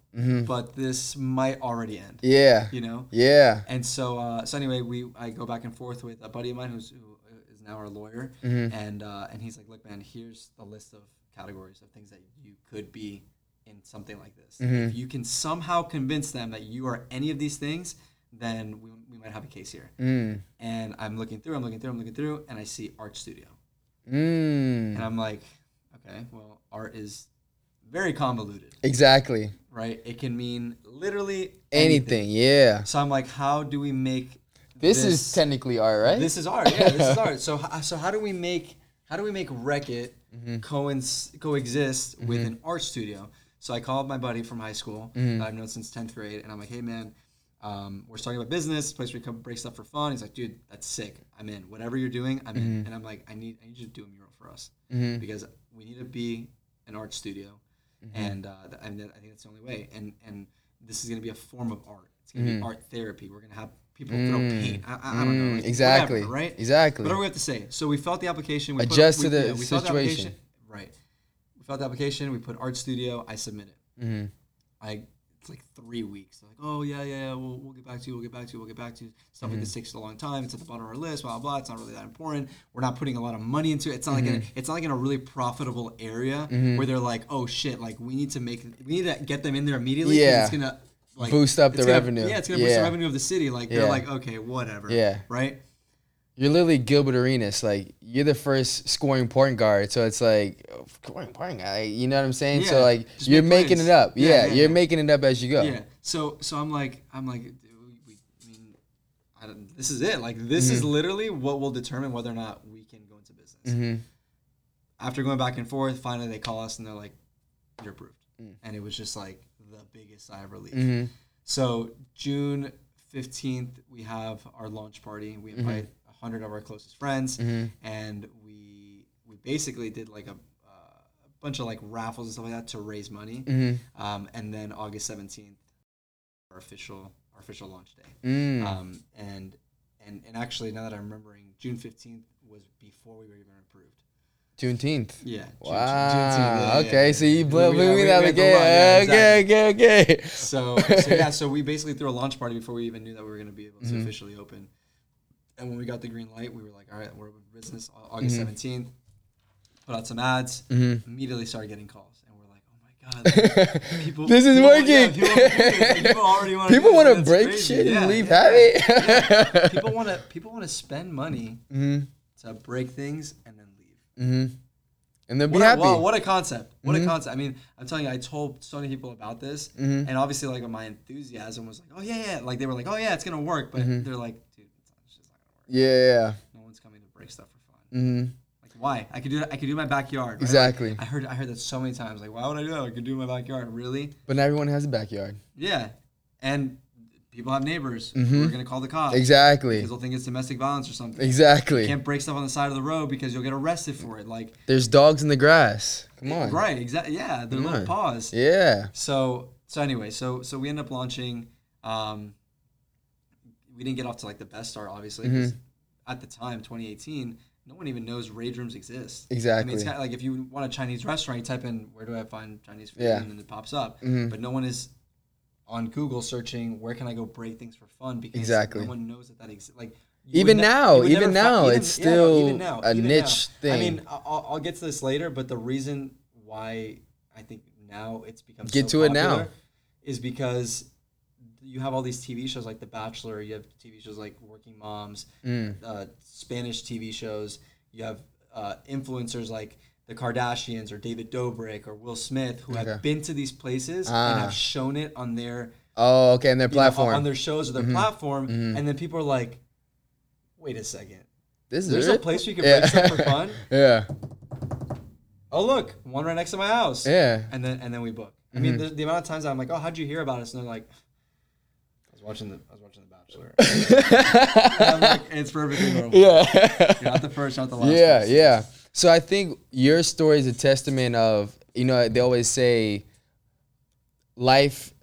Speaker 4: but this might already end.
Speaker 3: yeah.
Speaker 4: You know.
Speaker 3: Yeah.
Speaker 4: And so, uh, so anyway, we I go back and forth with a buddy of mine who's who is now our lawyer,
Speaker 3: Mm-hmm.
Speaker 4: and uh, and he's like, look, man, here's the list of categories of things that you could be in something like this.
Speaker 3: Mm-hmm.
Speaker 4: If you can somehow convince them that you are any of these things, then we, we might have a case here.
Speaker 3: Mm.
Speaker 4: And I'm looking through, I'm looking through, I'm looking through, and I see art studio,
Speaker 3: Mm.
Speaker 4: and I'm like, okay, well, art is very convoluted,
Speaker 3: Exactly.
Speaker 4: right? It can mean literally
Speaker 3: Anything. Yeah.
Speaker 4: So I'm like, how do we make
Speaker 3: This, this is technically art, right?
Speaker 4: This is art. Yeah, this is <laughs> art. So so how do we make how do we make Wreck It
Speaker 3: Mm-hmm.
Speaker 4: coinc- coexist with an art studio? So I called my buddy from high school
Speaker 3: Mm-hmm.
Speaker 4: that I've known since tenth grade, and I'm like, hey man, um, we're starting about business, place where we come break stuff for fun. He's like, dude, that's sick. I'm in. Whatever you're doing, I'm
Speaker 3: Mm-hmm.
Speaker 4: in. And I'm like, I need I need you to do a mural for us because we need to be an art studio,
Speaker 3: Mm-hmm.
Speaker 4: and uh, th- and th- I think that's the only way. And and this is gonna be a form of art. It's gonna be art therapy. We're gonna have people throw paint. I, I, I don't know.
Speaker 3: Mm,
Speaker 4: like,
Speaker 3: exactly.
Speaker 4: whatever, right?
Speaker 3: Exactly.
Speaker 4: Whatever we have to say. So we felt the application. We
Speaker 3: Adjust
Speaker 4: put,
Speaker 3: to
Speaker 4: we,
Speaker 3: the
Speaker 4: yeah, we the
Speaker 3: situation.
Speaker 4: application- Right. We felt the application. We put art studio. I submit it.
Speaker 3: Mm-hmm.
Speaker 4: I it's like three weeks. They're like, oh yeah, yeah, yeah, we'll, we'll get back to you. We'll get back to you. We'll get back to you. Stuff
Speaker 3: Mm-hmm.
Speaker 4: like this takes a long time. It's at the bottom of our list. Blah blah. blah. It's not really that important. We're not putting a lot of money into it. It's not like in a, it's not like in a really profitable area
Speaker 3: Mm-hmm.
Speaker 4: where they're like, oh shit, like we need to make we need to get them in there immediately.
Speaker 3: Yeah.
Speaker 4: It's gonna like
Speaker 3: Boost up the
Speaker 4: gonna-
Speaker 3: revenue.
Speaker 4: Yeah, it's gonna boost the revenue of the city. Like they're like, okay, whatever.
Speaker 3: Yeah.
Speaker 4: Right.
Speaker 3: You're literally Gilbert Arenas. Like you're the first scoring point guard, so it's like oh, scoring point guard. You know what I'm saying? so like you're making it up.
Speaker 4: Yeah,
Speaker 3: Yeah,
Speaker 4: yeah,
Speaker 3: you're
Speaker 4: yeah.
Speaker 3: making it up as you go.
Speaker 4: Yeah. So so I'm like I'm like we, I mean I don't, this is it. Like this is literally what will determine whether or not we can go into business.
Speaker 3: Mm-hmm.
Speaker 4: After going back and forth, finally they call us and they're like, "You're approved," and it was just like the biggest sigh of relief.
Speaker 3: Mm-hmm.
Speaker 4: So June fifteenth, we have our launch party. We invite a hundred of our closest friends, and we we basically did like a, uh, a bunch of like raffles and stuff like that to raise money.
Speaker 3: Mm-hmm.
Speaker 4: Um, and then August seventeenth, our official our official launch day.
Speaker 3: Mm.
Speaker 4: Um, and and and actually, now that I'm remembering, June fifteenth was before we were even approved.
Speaker 3: Juneteenth.
Speaker 4: Yeah. June-
Speaker 3: Wow.
Speaker 4: Juneteenth, yeah, yeah,
Speaker 3: okay,
Speaker 4: yeah,
Speaker 3: so you blew, blew me
Speaker 4: we
Speaker 3: down
Speaker 4: had
Speaker 3: the
Speaker 4: the line, yeah,
Speaker 3: game. Okay, okay, okay.
Speaker 4: So, so yeah, so we basically threw a launch party before we even knew that we were going to be able to
Speaker 3: Mm-hmm.
Speaker 4: officially open. And when we got the green light, we were like, all right, we're open for business. August
Speaker 3: Mm-hmm.
Speaker 4: 17th, put out some ads, immediately started getting calls. And we're like, oh my God. like, <laughs> people,
Speaker 3: This is
Speaker 4: people-
Speaker 3: working.
Speaker 4: yeah, people, people- want <laughs>
Speaker 3: to break
Speaker 4: crazy.
Speaker 3: shit
Speaker 4: Yeah,
Speaker 3: and leave
Speaker 4: yeah.
Speaker 3: happy. <laughs>
Speaker 4: people want to people want to spend money
Speaker 3: mm-hmm.
Speaker 4: to break things and then leave.
Speaker 3: Mm-hmm. And they'll be
Speaker 4: What a,
Speaker 3: happy.
Speaker 4: wow, what a concept! What a concept! I mean, I'm telling you, I told so many people about this,
Speaker 3: Mm-hmm.
Speaker 4: and obviously, like my enthusiasm was like, "Oh yeah, yeah!" Like they were like, "Oh yeah, it's gonna work," but
Speaker 3: Mm-hmm.
Speaker 4: they're like, "Dude, it's, not, it's just not gonna work.
Speaker 3: Yeah.
Speaker 4: No one's coming to break stuff for fun.
Speaker 3: Mm-hmm.
Speaker 4: Like why? I could do it. I could do my backyard. right?
Speaker 3: Exactly.
Speaker 4: Like, I heard I heard that so many times. Like, why would I do that? I could do my backyard. Really?
Speaker 3: But not everyone has a backyard.
Speaker 4: Yeah. And people have neighbors
Speaker 3: Mm-hmm.
Speaker 4: who are gonna call the cops
Speaker 3: Exactly.
Speaker 4: because they'll think it's domestic violence or something.
Speaker 3: Exactly.
Speaker 4: You can't break stuff on the side of the road because you'll get arrested for it. Like,
Speaker 3: There's dogs in the grass. Come on.
Speaker 4: right? Exactly. Yeah, their
Speaker 3: Come
Speaker 4: little
Speaker 3: on.
Speaker 4: paws.
Speaker 3: Yeah.
Speaker 4: So so anyway, so so we end up launching. Um, we didn't get off to like the best start, obviously.
Speaker 3: Mm-hmm.
Speaker 4: At the time, 2018, no one even knows rage rooms exist.
Speaker 3: Exactly.
Speaker 4: I mean, it's kind of like if you want a Chinese restaurant, you type in "Where do I find Chinese food?"
Speaker 3: Yeah.
Speaker 4: and then it pops up.
Speaker 3: Mhm.
Speaker 4: But no one is on Google searching "Where can I go break things for fun?" Because
Speaker 3: Exactly.
Speaker 4: no one knows that that exists. Like
Speaker 3: Even
Speaker 4: ne-
Speaker 3: now, even now,
Speaker 4: even-
Speaker 3: it's
Speaker 4: yeah,
Speaker 3: still
Speaker 4: even now,
Speaker 3: a niche
Speaker 4: now. I mean, I'll, I'll get to this later, but the reason why I think now it's become
Speaker 3: Get
Speaker 4: so
Speaker 3: to it now.
Speaker 4: is because you have all these TV shows like The Bachelor, you have TV shows like Working Moms,
Speaker 3: Mm.
Speaker 4: uh, Spanish TV shows, you have uh, influencers like the Kardashians or David Dobrik or Will Smith who have been to these places
Speaker 3: Ah.
Speaker 4: and have shown it on their
Speaker 3: Oh, okay. And their
Speaker 4: know,
Speaker 3: platform. Mm-hmm.
Speaker 4: on their shows or their platform, and then people are like, "Wait a second,
Speaker 3: this is
Speaker 4: There's
Speaker 3: it.
Speaker 4: a place where you can
Speaker 3: Yeah.
Speaker 4: break stuff for fun. <laughs>
Speaker 3: yeah.
Speaker 4: Oh look, one right next to my house.
Speaker 3: Yeah.
Speaker 4: And then and then we book. I mean, the, the amount of times I'm like, oh, how'd you hear about us? And they're like, watching the I was watching The Bachelor. <laughs> and I'm like, it's perfectly normal.
Speaker 3: Yeah.
Speaker 4: You're not the first, not the last.
Speaker 3: yeah,
Speaker 4: person.
Speaker 3: yeah. So I think your story is a testament of, you know, they always say life,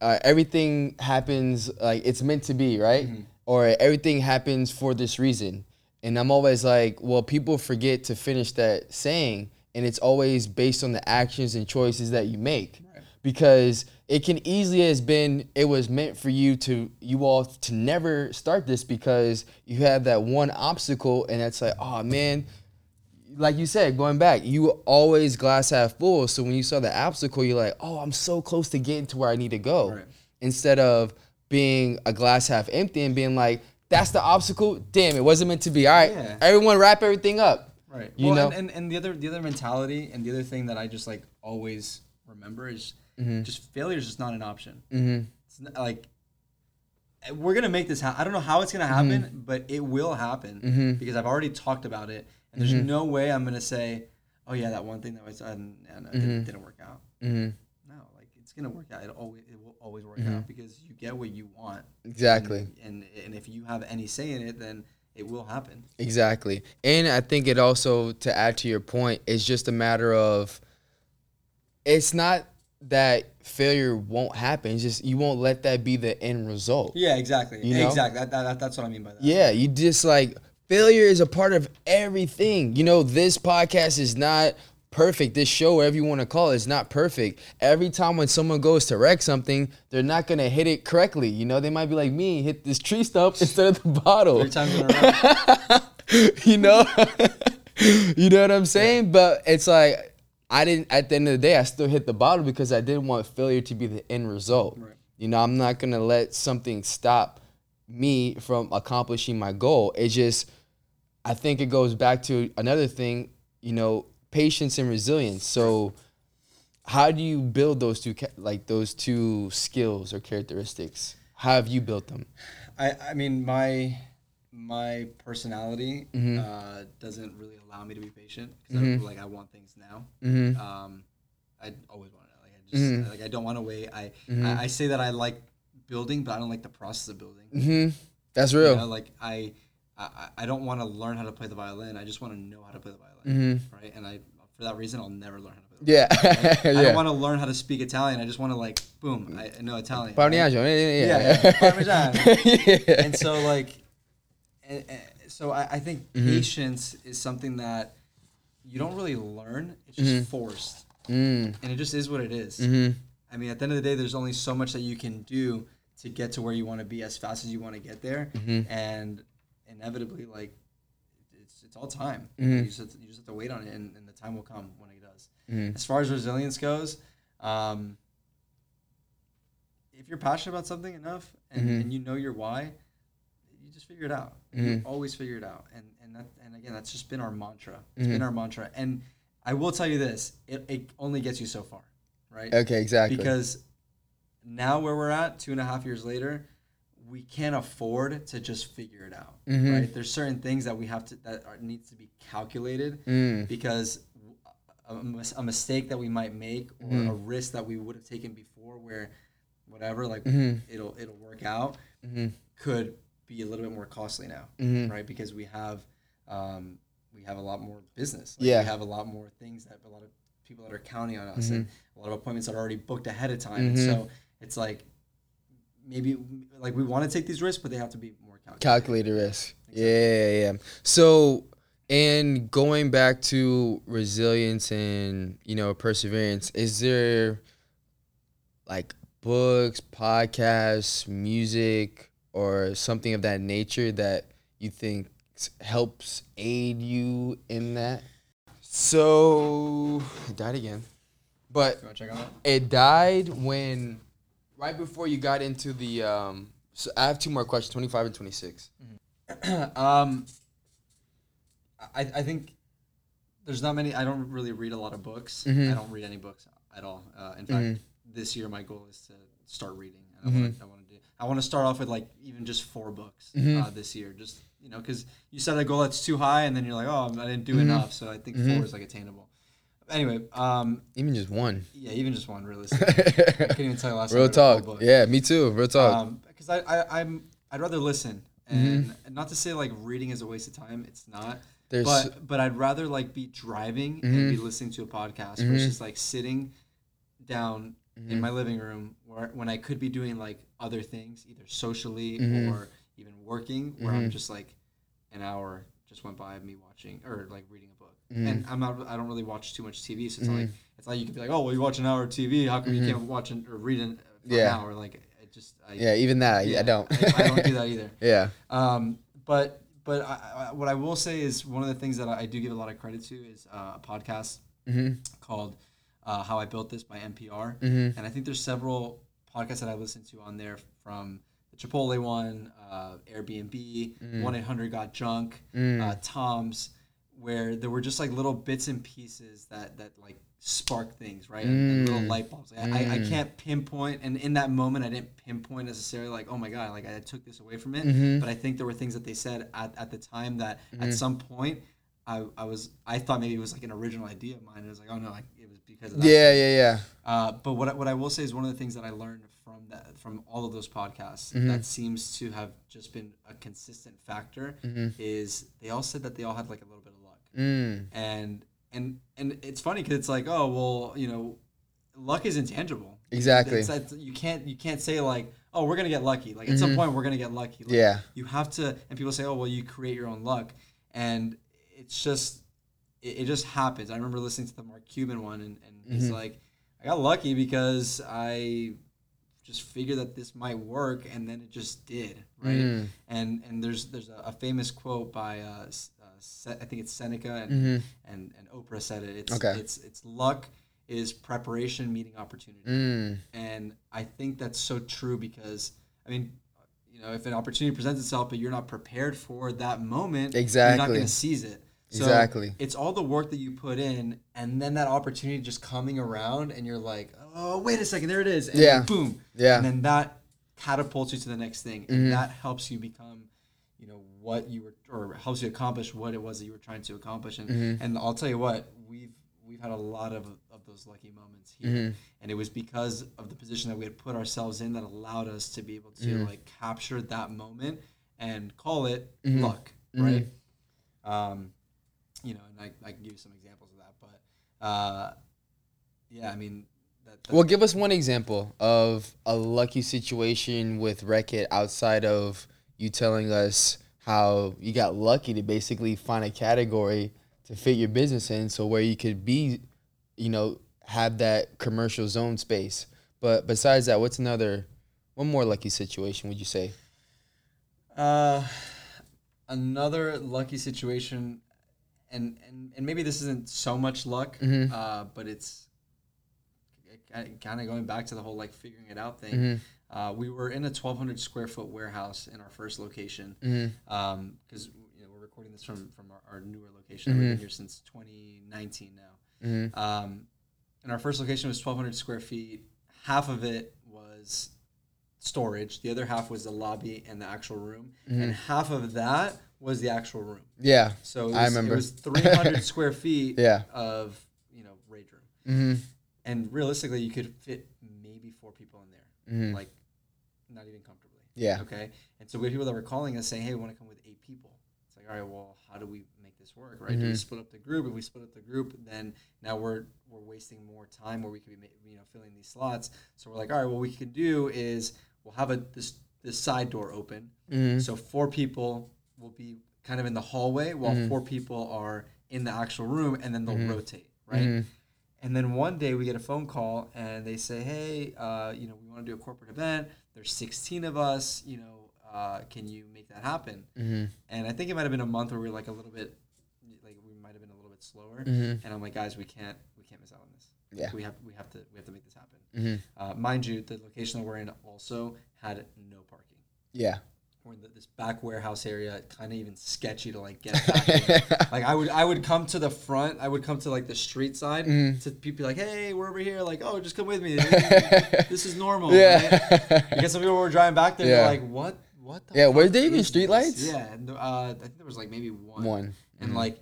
Speaker 3: uh, everything happens like it's meant to be, right? Or everything happens for this reason. And I'm always like, well, people forget to finish that saying, and it's always based on the actions and choices that you make. Because it can easily has been it was meant for you to you all to never start this because you have that one obstacle and it's like, oh man, like you said, going back, you always glass half full. So when you saw the obstacle, you're like, oh, I'm so close to getting to where I need to go.
Speaker 4: Right.
Speaker 3: Instead of being a glass half empty and being like, that's the obstacle. Damn, it wasn't meant to be. All right,
Speaker 4: Yeah.
Speaker 3: everyone wrap everything up.
Speaker 4: Right.
Speaker 3: You
Speaker 4: well,
Speaker 3: know?
Speaker 4: and, and, and the other the other mentality and the other thing that I just like always remember is
Speaker 3: Mm-hmm.
Speaker 4: just failure is just not an option. Mm-hmm. It's not, like we're gonna make this happen. I don't know how it's gonna happen,
Speaker 3: Mm-hmm.
Speaker 4: but it will happen because I've already talked about it, and there's
Speaker 3: Mm-hmm.
Speaker 4: no way I'm gonna say, "Oh yeah, that one thing that was and, and it
Speaker 3: Mm-hmm.
Speaker 4: didn't, didn't work out." No, like it's gonna work out. It always it will always work
Speaker 3: Mm-hmm.
Speaker 4: out because you get what you want.
Speaker 3: Exactly.
Speaker 4: And, and and if you have any say in it, then it will happen.
Speaker 3: Exactly. And I think it also, to add to your point, it's just a matter of it's not that failure won't happen. It's just you won't let that be the end result.
Speaker 4: Yeah, exactly.
Speaker 3: You know?
Speaker 4: Exactly. That, that, that's what I mean by that.
Speaker 3: Yeah, you just like failure is a part of everything. You know, this podcast is not perfect. This show, whatever you want to call it, is not perfect. Every time when someone goes to wreck something, they're not gonna hit it correctly. You know, they might be like me, hit this tree stump <laughs> instead of the bottle.
Speaker 4: Three times in a row. <laughs>
Speaker 3: you know <laughs> you know what i'm saying but it's like i didn't at the end of the day i still hit the bottle because i didn't want failure to be the end result.
Speaker 4: Right.
Speaker 3: you know i'm not gonna let something stop me from accomplishing my goal. It just i think it goes back to another thing you know patience and resilience. So how do you build those two like those two skills or characteristics? How have you built them?
Speaker 4: I, I mean, my my personality
Speaker 3: Mm-hmm.
Speaker 4: uh, doesn't really allow me to be patient because I, like I want things now.
Speaker 3: Mm-hmm.
Speaker 4: Um, I always want it. Like I just like I don't want to wait. I, I I say that I like building, but I don't like the process of building.
Speaker 3: mm-hmm. that's
Speaker 4: You
Speaker 3: real
Speaker 4: know, like I I, I don't want to learn how to play the violin. I just want to know how to play the violin, right? And I for that reason I'll never learn how to play. The
Speaker 3: yeah
Speaker 4: violin. <laughs> I don't want to learn how to speak Italian. I just want to like boom. I, know Italian.
Speaker 3: Parmigiano, yeah, yeah,
Speaker 4: Yeah, yeah,
Speaker 3: yeah. <laughs>
Speaker 4: and so like and, and so I, I think
Speaker 3: Mm-hmm.
Speaker 4: patience is something that you don't really learn it's just
Speaker 3: Mm-hmm.
Speaker 4: forced
Speaker 3: Mm,
Speaker 4: and it just is what it is.
Speaker 3: mhm,
Speaker 4: i mean at the end of the day there's only so much that you can do to get to where you want to be as fast as you want to get there
Speaker 3: Mm-hmm.
Speaker 4: and inevitably like it's, it's all time
Speaker 3: Mm-hmm.
Speaker 4: you, just have to, you just have to wait on it and, and the time will come when it does
Speaker 3: Mm-hmm.
Speaker 4: as far as resilience goes um, if you're passionate about something enough and,
Speaker 3: Mm-hmm.
Speaker 4: and you know your why just figure it out you always figure it out and and that and again that's just been our mantra It's
Speaker 3: Mm-hmm.
Speaker 4: been our mantra and i will tell you this it, it only gets you so far right
Speaker 3: okay, exactly.
Speaker 4: because now where we're at two and a half years later we can't afford to just figure it out
Speaker 3: Mm-hmm.
Speaker 4: right there's certain things that we have to that are, needs to be calculated
Speaker 3: Mm.
Speaker 4: because a, a mistake that we might make or
Speaker 3: Mm-hmm.
Speaker 4: a risk that we would have taken before where whatever like
Speaker 3: Mm-hmm.
Speaker 4: it'll it'll work out could be a little bit more costly now
Speaker 3: Mm-hmm.
Speaker 4: right because we have um, we have a lot more business like
Speaker 3: Yeah.
Speaker 4: we have a lot more things that a lot of people that are counting on us and
Speaker 3: Mm-hmm.
Speaker 4: a lot of appointments that are already booked ahead of time and so it's like maybe like we want to take these risks but they have to be more calculated
Speaker 3: calculated risk. Yeah, yeah, yeah. So, and going back to resilience and you know perseverance, is there like books, podcasts, music, or something of that nature that you think helps aid you in that? So it died again, but
Speaker 4: you check on
Speaker 3: it died when right before you got into the um so I have two more questions, 25 and 26. <clears throat>
Speaker 4: um, I, I think there's not many. I don't really read a lot of books.
Speaker 3: Mm-hmm.
Speaker 4: I don't read any books at all. Uh, in fact, this year my goal is to start reading. And I want to. I want to do. I want to start off with like even just four books
Speaker 3: Mm-hmm.
Speaker 4: uh, this year, just you know, because you set a goal that's too high, and then you're like, oh, I didn't do
Speaker 3: Mm-hmm.
Speaker 4: enough. So I think four is like attainable. Anyway, um,
Speaker 3: Even just one.
Speaker 4: yeah, even just one realistically. <laughs> I can't even tell you last
Speaker 3: Real talk.
Speaker 4: book.
Speaker 3: Yeah, me too. Real talk.
Speaker 4: because I, I I'm I'd rather listen and, and not to say like reading is a waste of time. It's not.
Speaker 3: There's-
Speaker 4: but but I'd rather like be driving and be listening to a podcast versus like sitting down in my living room where when I could be doing like other things either socially mm-hmm. or even working where I'm mm-hmm. just like an hour just went by of me watching or like reading a book. Mm-hmm. And I'm not I don't really watch too much TV so it's not like it's like you can be like oh well you watch an hour of TV how come you can't watch an, or read an, for
Speaker 3: Yeah.
Speaker 4: an hour like it just I,
Speaker 3: yeah, even that. I- I don't.
Speaker 4: I, I don't do that <laughs> either.
Speaker 3: yeah.
Speaker 4: Um, but but I, I, what I will say is one of the things that I, I do give a lot of credit to is uh, a podcast called uh, "How I Built This" by NPR, and I think there's several podcasts that I listened to on there from the Chipotle one, uh, Airbnb, mm. One Eight Hundred Got Junk, uh, mm. Tom's, where there were just like little bits and pieces that that like spark things, right? And, and little mm. light bulbs. Like, I, I can't pinpoint, and in that moment, I didn't pinpoint necessarily like, oh my god, like I took this away from it. Mm-hmm. But I think there were things that they said at, at the time that at some point. I, I was I thought maybe it was like an original idea of mine. And it was like oh no, like, because of that.
Speaker 3: Yeah, yeah, yeah.
Speaker 4: Uh, but what I, what I will say is one of the things that I learned from that from all of those podcasts
Speaker 3: Mm-hmm.
Speaker 4: that seems to have just been a consistent factor is they all said that they all had like a little bit of luck
Speaker 3: Mm.
Speaker 4: and and and it's funny because it's like oh well you know luck is intangible
Speaker 3: Exactly.
Speaker 4: It's- it's- you can't you can't say like oh we're gonna get lucky like at some point we're gonna get lucky like,
Speaker 3: Mm-hmm. Yeah.
Speaker 4: you have to and people say oh well you create your own luck and it's just it, it just happens i remember listening to the mark cuban one and, and
Speaker 3: Mm-hmm.
Speaker 4: he's like i got lucky because i just figured that this might work and then it just did right
Speaker 3: Mm.
Speaker 4: and and there's there's a, a famous quote by uh, uh, Se- i think it's seneca and, and and oprah said it it's
Speaker 3: Mm-hmm. Okay.
Speaker 4: it's it's luck is preparation meeting opportunity
Speaker 3: Mm.
Speaker 4: and I think that's so true because I mean, you know, if an opportunity presents itself but you're not prepared for that moment, exactly, you're not going to seize it. So
Speaker 3: Exactly.
Speaker 4: It's all the work that you put in, and then that opportunity just coming around, and you're like, oh, wait a second, there it is, and
Speaker 3: Yeah.
Speaker 4: boom,
Speaker 3: Yeah. Mm-hmm.
Speaker 4: and then that catapults you to the next thing, and that helps you become. You know what you were, or helps you accomplish what it was that you were trying to accomplish, and
Speaker 3: Mm-hmm.
Speaker 4: and I'll tell you what, we've we've had a lot of of those lucky moments here,
Speaker 3: Mm-hmm.
Speaker 4: and it was because of the position that we had put ourselves in that allowed us to be able to
Speaker 3: Mm-hmm.
Speaker 4: like capture that moment and call it
Speaker 3: Mm-hmm.
Speaker 4: luck, right? Um, you know, and I, I can give you some examples of that, but uh, yeah, I mean, that, that
Speaker 3: Well, give us one example of a lucky situation with Wreck It outside of you telling us how you got lucky to basically find a category to fit your business in, so where you could be, you know, have that commercial zone space. But besides that, what's another, one more lucky situation would you say?
Speaker 4: Uh, another lucky situation, and, and and maybe this isn't so much luck,
Speaker 3: Mm-hmm.
Speaker 4: uh, but it's kind of going back to the whole like figuring it out thing.
Speaker 3: Mm-hmm.
Speaker 4: Uh, we were in a 1,200 square foot warehouse in our first location
Speaker 3: Mm-hmm.
Speaker 4: because you know we're recording this from from our, our newer location.
Speaker 3: Mm-hmm.
Speaker 4: We've been here since 2019 now. Um, and our first location was 1,200 square feet. Half of it was storage. The other half was the lobby and the actual room, and half of that was the actual room.
Speaker 3: Yeah,
Speaker 4: So it was,
Speaker 3: I remember.
Speaker 4: it was <laughs> 300 square feet
Speaker 3: Yeah.
Speaker 4: of you know rage room,
Speaker 3: Mm-hmm.
Speaker 4: and realistically, you could fit maybe four people in there, like not even comfortably.
Speaker 3: Mm-hmm. Yeah.
Speaker 4: Okay. And so we had people that were calling us saying, "Hey, we want to come with eight people." It's like, all right, well, how do we make this work? Right? Do
Speaker 3: Mm-hmm.
Speaker 4: we split up the group? If we split up the group, then now we're we're wasting more time where we could be you know filling these slots. So we're like, all right, what we can do is we'll have a this this side door open,
Speaker 3: Mm-hmm.
Speaker 4: so four people will be kind of in the hallway while
Speaker 3: Mm-hmm.
Speaker 4: four people are in the actual room, and then they'll rotate, right? And then one day we get a phone call and they say, "Hey, uh, you know, we want to do a corporate event. There's 16 of us. You know, uh, can you make that happen?"
Speaker 3: Mm-hmm.
Speaker 4: And I think it might have been a month where we were like a little bit, like we might have been a little bit slower.
Speaker 3: Mhm.
Speaker 4: And I'm like, guys, we can't, we can't miss out on this.
Speaker 3: Yeah.
Speaker 4: we have, we have to, we have to make this happen.
Speaker 3: Mhm.
Speaker 4: Uh, mind you, the location that we're in also had no parking.
Speaker 3: yeah,
Speaker 4: We're in the, this back warehouse area, kind of even sketchy to like get back. <laughs> like I would I would come to the front, I would come to like the street side
Speaker 3: Mm-hmm.
Speaker 4: to people like, hey, we're over here. Like, oh, just come with me. <laughs> this is normal.
Speaker 3: Yeah.
Speaker 4: Right? Because some people were driving back there.
Speaker 3: Yeah.
Speaker 4: They're like, what? What? The
Speaker 3: Yeah, were there even street
Speaker 4: this?"
Speaker 3: lights?
Speaker 4: Yeah, and, uh, I think there was like maybe one.
Speaker 3: One.
Speaker 4: And like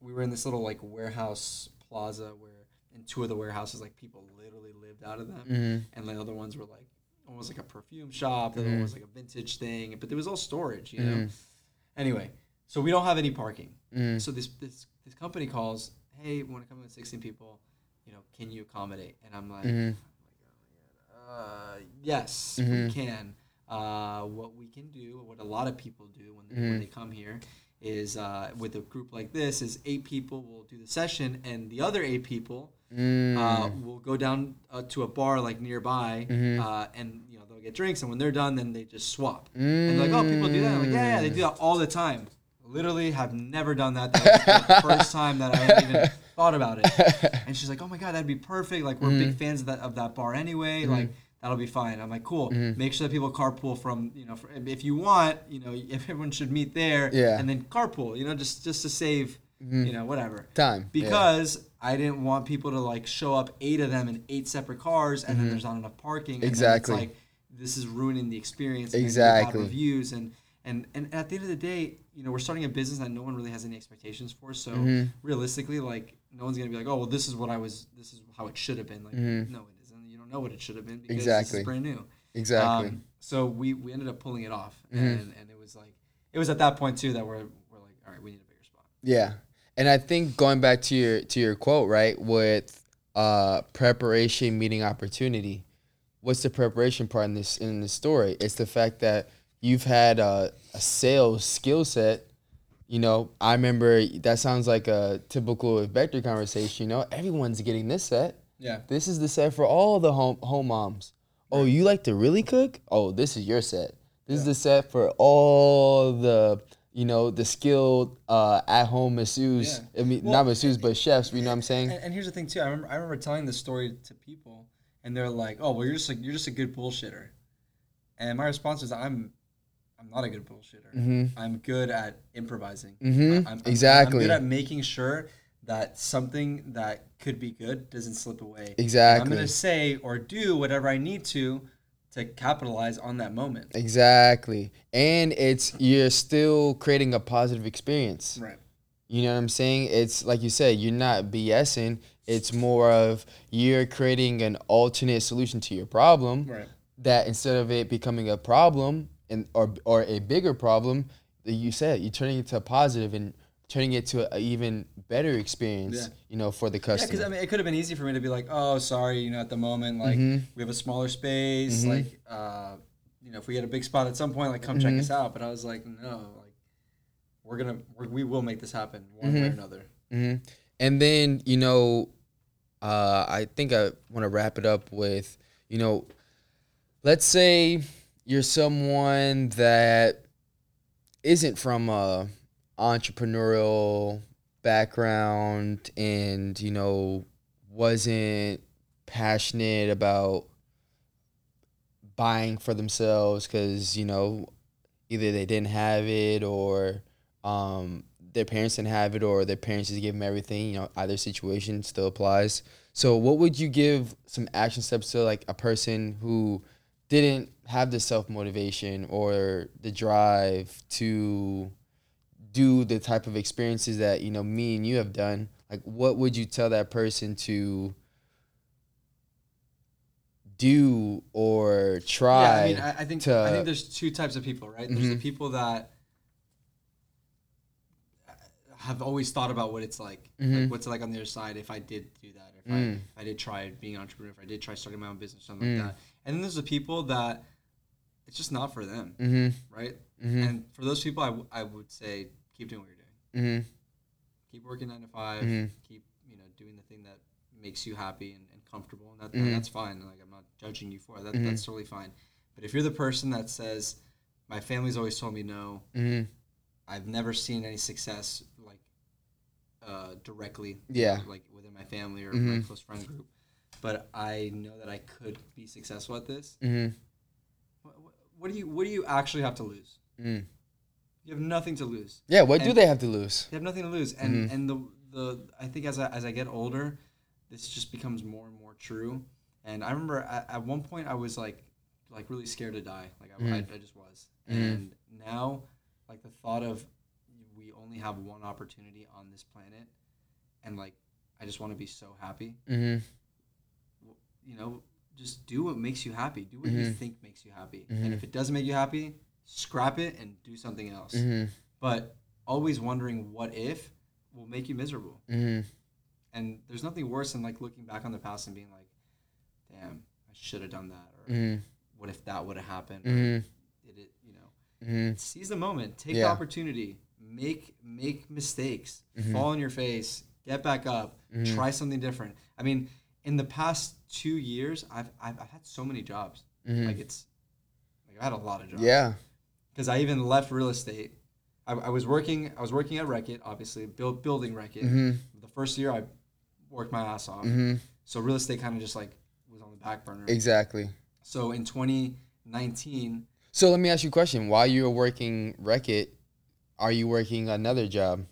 Speaker 4: we were in this little like warehouse plaza where in two of the warehouses like people literally lived out of them,
Speaker 3: Mm-hmm.
Speaker 4: and the other ones were like almost like a perfume shop. The other one was like a vintage thing, but there was all storage, you know. Anyway, so we don't have any parking. So this this this company calls, hey, we want to come with 16 people. You know, can you accommodate? And I'm like, uh, yes, we can. Uh, what we can do, what a lot of people do when they, when they come here, is uh, with a group like this, is eight people will do the session, and the other eight people uh, will go down uh, to a bar like nearby, uh, and you know they'll get drinks, and when they're done, then they just swap. And they're like, oh, people do that. I'm like, yeah, yeah, they do that all the time. Literally, have never done that. That was the <laughs> first time that I even thought about it. And she's like, oh my god, that'd be perfect. Like we're big fans of that of that bar anyway. Like that'll be fine. I'm like, cool. Make sure that people carpool from you know, if you want, you know, if everyone should meet there,
Speaker 3: Yeah.
Speaker 4: and then carpool. You know, just just to save, you know, whatever
Speaker 3: Time,
Speaker 4: because I didn't want people to like show up eight of them in eight separate cars and then there's not enough parking.
Speaker 3: Mm-hmm. Exactly.
Speaker 4: it's like this is ruining the experience. and then you
Speaker 3: Exactly.
Speaker 4: Reviews and and and at the end of the day, you know, we're starting a business that no one really has any expectations for. So
Speaker 3: Mm-hmm.
Speaker 4: realistically, like no one's gonna be like, oh well, this is what I was. This is how it should have been. Like no, it isn't. You don't know what it should have been because this
Speaker 3: Mm-hmm. Exactly.
Speaker 4: is brand new.
Speaker 3: Exactly.
Speaker 4: Um, so we we ended up pulling it off,
Speaker 3: Mm-hmm.
Speaker 4: and and it was like it was at that point too that we're we're like, all right, we need a bigger spot.
Speaker 3: Yeah. And I think going back to your to your quote, right, with uh preparation meeting opportunity. What's the preparation part in this in this story? It's the fact that you've had a, a sales skill set. You know, I remember that sounds like a typical Vector conversation, you know, everyone's getting this set.
Speaker 4: Yeah.
Speaker 3: This is the set for all the home home moms. Oh, you like to really cook? Oh, this is your set. This is the set for all the you know the skilled uh, at home masseuses.
Speaker 4: Yeah.
Speaker 3: I mean,
Speaker 4: Well,
Speaker 3: not masseuses, but chefs. You know what I'm saying?
Speaker 4: And, and here's the thing too. I remember I remember telling this story to people, and they're like, "Oh, well, you're just like you're just a good bullshitter." And my response is, "I'm, I'm not a good bullshitter. I'm good at improvising.
Speaker 3: Mhm.
Speaker 4: I'm, I'm-
Speaker 3: Exactly.
Speaker 4: I'm good at making sure that something that could be good doesn't slip away. And I'm gonna say or do whatever I need to to capitalize on that moment.
Speaker 3: Exactly. And it's you're still creating a positive experience.
Speaker 4: Right.
Speaker 3: You know what I'm saying? It's like you said, you're not BSing. It's more of you're creating an alternate solution to your problem.
Speaker 4: Right.
Speaker 3: That instead of it becoming a problem and or or a bigger problem, that you said you're turning it to a positive and turning it to an even better experience.
Speaker 4: Yeah.
Speaker 3: You know, for the customer.
Speaker 4: Yeah, because I mean, it could have been easy for me to be like, "Oh, sorry, you know, at the moment, like
Speaker 3: Mm-hmm.
Speaker 4: we have a smaller space, like, uh, you know, if we get a big spot at some point, like, come check
Speaker 3: Mm-hmm.
Speaker 4: us out." But I was like, "No, like, we're gonna, we're, we will make this happen one way or
Speaker 3: Mm-hmm.
Speaker 4: another."
Speaker 3: hmm And then, you know, uh, I think I want to wrap it up with, you know, let's say you're someone that isn't from a entrepreneurial background and, you know, wasn't passionate about buying for themselves because, you know, either they didn't have it or um, their parents didn't have it or their parents just gave them everything. You know, either situation still applies. So, what would you give some action steps to like a person who didn't have the self motivation or the drive to do the type of experiences that you know me and you have done? Like, what would you tell that person to do or try?
Speaker 4: Yeah, I mean, I, I think
Speaker 3: to-
Speaker 4: I think there's two types of people, right? There's the
Speaker 3: Mm-hmm.
Speaker 4: people that have always thought about what it's like,
Speaker 3: Mm-hmm.
Speaker 4: like what's it like on the other side if I did do that, if, I,
Speaker 3: Mm.
Speaker 4: if I did try being an entrepreneur, if I did try starting my own business, something like that. And then there's the people that it's just not for them,
Speaker 3: Mm-hmm.
Speaker 4: right? And for those people, I, w- I would say keep doing what you're doing.
Speaker 3: Mm-hmm.
Speaker 4: Keep working nine to 5
Speaker 3: Mhm.
Speaker 4: Keep you know doing the thing that makes you happy and, and comfortable, and that,
Speaker 3: Mhm.
Speaker 4: that's fine. Like I'm not judging you for it. that.
Speaker 3: Mhm.
Speaker 4: That's totally fine. But if you're the person that says, "My family's always told me no,"
Speaker 3: Mm-hmm.
Speaker 4: I've never seen any success like uh, directly,
Speaker 3: Yeah.
Speaker 4: like within my family or my
Speaker 3: Mhm.
Speaker 4: close friend group. But I know that I could be successful at this.
Speaker 3: Mm-hmm.
Speaker 4: What, what, what do you What do you actually have to lose?
Speaker 3: Mm.
Speaker 4: You have nothing to lose.
Speaker 3: Yeah, what do they have to lose?
Speaker 4: They have nothing to lose, and mm-hmm. and the the I think as I as I get older, this just becomes more and more true. And I remember at, at one point I was like like really scared to die, like I, mm-hmm. I, I just was. Mm-hmm. And now, like the thought of we only have one opportunity on this planet, and like I just want to be so happy.
Speaker 3: Mm-hmm.
Speaker 4: You know, just do what makes you happy. Do what you think makes you happy. And if it doesn't make you happy, scrap it and do something else.
Speaker 3: Mm-hmm.
Speaker 4: But always wondering what if will make you miserable.
Speaker 3: Mm-hmm.
Speaker 4: And there's nothing worse than like looking back on the past and being like, damn, I should have done that. Or
Speaker 3: Mm-hmm.
Speaker 4: what if that would have happened?
Speaker 3: Mhm.
Speaker 4: did it, you know,
Speaker 3: Mm-hmm.
Speaker 4: seize the moment, take the opportunity, make make mistakes,
Speaker 3: Mm-hmm.
Speaker 4: fall on your face, get back up, try something different. I mean, in the past two years, I've I've, I've had so many jobs. Like it's like I had a lot of jobs.
Speaker 3: Mm-hmm. Yeah.
Speaker 4: Because I even left real estate. I, I was working. I was working at Wreck It, obviously, build building Wreck It.
Speaker 3: Mm-hmm.
Speaker 4: The first year, I worked my ass off. So real estate kind of just like was on the back burner.
Speaker 3: Exactly.
Speaker 4: So in 2019,
Speaker 3: So let me ask you a question. While you were working Wreck It, are you working another job?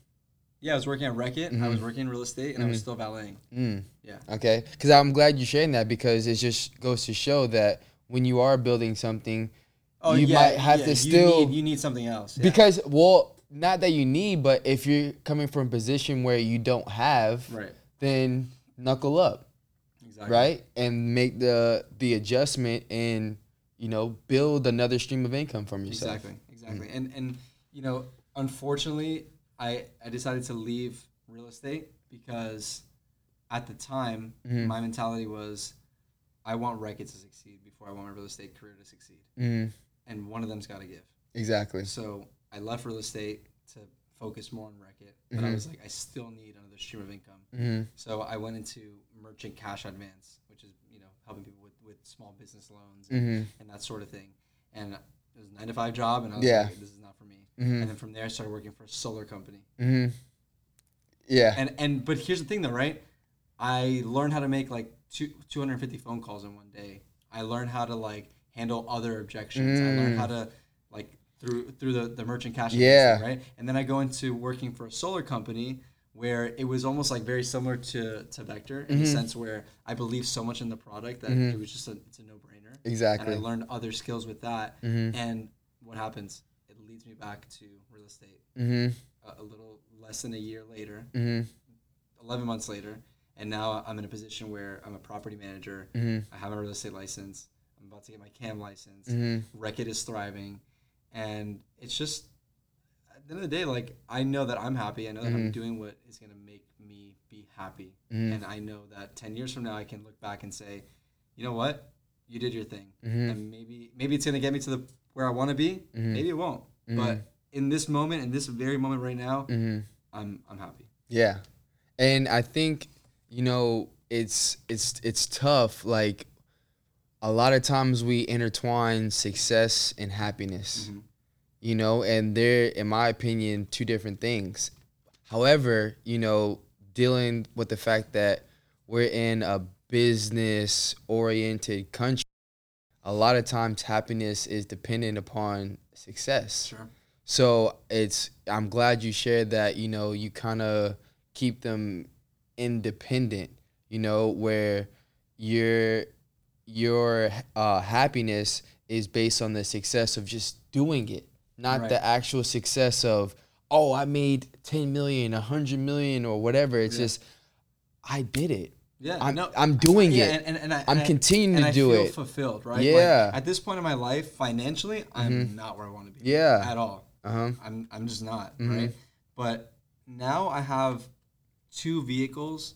Speaker 4: yeah, I was working at Wreck It. I
Speaker 3: Mm-hmm.
Speaker 4: was working in real estate, and I was still valeting.
Speaker 3: Mm.
Speaker 4: Yeah,
Speaker 3: Okay. Because I'm glad you're sharing that because it just goes to show that when you are building something, you might have to
Speaker 4: Oh, you
Speaker 3: still
Speaker 4: need, you need something else. Yeah.
Speaker 3: because well, not that you need, but if you're coming from a position where you don't have,
Speaker 4: right,
Speaker 3: then knuckle up,
Speaker 4: exactly.
Speaker 3: right, and make the the adjustment and you know build another stream of income from yourself.
Speaker 4: Exactly, exactly. And and you know, unfortunately, I I decided to leave real estate because at the time
Speaker 3: Mm-hmm.
Speaker 4: my mentality was I want Wreck It to succeed before I want my real estate career to succeed,
Speaker 3: Mm,
Speaker 4: and one of them's got to give.
Speaker 3: exactly.
Speaker 4: So I left real estate to focus more on Wreck It, but
Speaker 3: Mm-hmm.
Speaker 4: I was like, I still need another stream of income.
Speaker 3: Mhm.
Speaker 4: So I went into merchant cash advance, which is you know helping people with, with small business loans
Speaker 3: Mm-hmm.
Speaker 4: and, and that sort of thing. And it was a nine to five job, and I was
Speaker 3: Yeah.
Speaker 4: like, this is not for me.
Speaker 3: Mhm.
Speaker 4: And then from there, I started working for a solar company.
Speaker 3: hmm Yeah.
Speaker 4: And and but here's the thing though, right? I learned how to make like two, 250 phone calls in one day. I learned how to like handle other objections. I learned how to like through through the, the merchant cash
Speaker 3: Yeah.
Speaker 4: thing, right? And then I go into working for a solar company where it was almost like very similar to, to Vector in the sense where I believe so much in the product that it was just a it's a no brainer.
Speaker 3: Exactly.
Speaker 4: And I learned other skills with that. And what happens? It leads me back to real estate
Speaker 3: hmm
Speaker 4: a, a little less than a year later,
Speaker 3: hmm
Speaker 4: 11 months later. And now I'm in a position where I'm a property manager.
Speaker 3: hmm
Speaker 4: I have a real estate license. I'm about to get my CAM license.
Speaker 3: hmm
Speaker 4: Wreck It is thriving. And it's just, at the end of the day, like, I know that I'm happy. I know that
Speaker 3: Mm-hmm.
Speaker 4: I'm doing what is going to make me be happy. And I know that 10 years from now, I can look back and say, you know what? You did your thing.
Speaker 3: Mm-hmm.
Speaker 4: And maybe maybe it's going to get me to the where I want to be. Maybe it won't. But in this moment, in this very moment right now, I'm, I'm happy.
Speaker 3: Yeah, and I think you know it's it's it's tough. Like a lot of times we intertwine success and happiness, mm-hmm. you know, and they're, in my opinion, two different things. However, you know, dealing with the fact that we're in a business oriented country, a lot of times happiness is dependent upon success.
Speaker 4: Sure.
Speaker 3: So it's I'm glad you shared that, you know, you kind of keep them independent, you know, where your your uh, happiness is based on the success of just doing it, not
Speaker 4: Right.
Speaker 3: the actual success of oh, I made 10 million, 100 million or whatever. It's just I did it.
Speaker 4: Yeah,
Speaker 3: I'm,
Speaker 4: no,
Speaker 3: I'm doing
Speaker 4: yeah,
Speaker 3: it.
Speaker 4: and, and, and I, I-
Speaker 3: continuing to
Speaker 4: I
Speaker 3: do
Speaker 4: feel
Speaker 3: it.
Speaker 4: fulfilled, right?
Speaker 3: Yeah. Mm-hmm.
Speaker 4: Like, at this point in my life, financially, I'm not where I want to be.
Speaker 3: Yeah.
Speaker 4: At all.
Speaker 3: Uh-huh.
Speaker 4: I'm I'm just not
Speaker 3: Mm-hmm.
Speaker 4: right. But now I have two vehicles,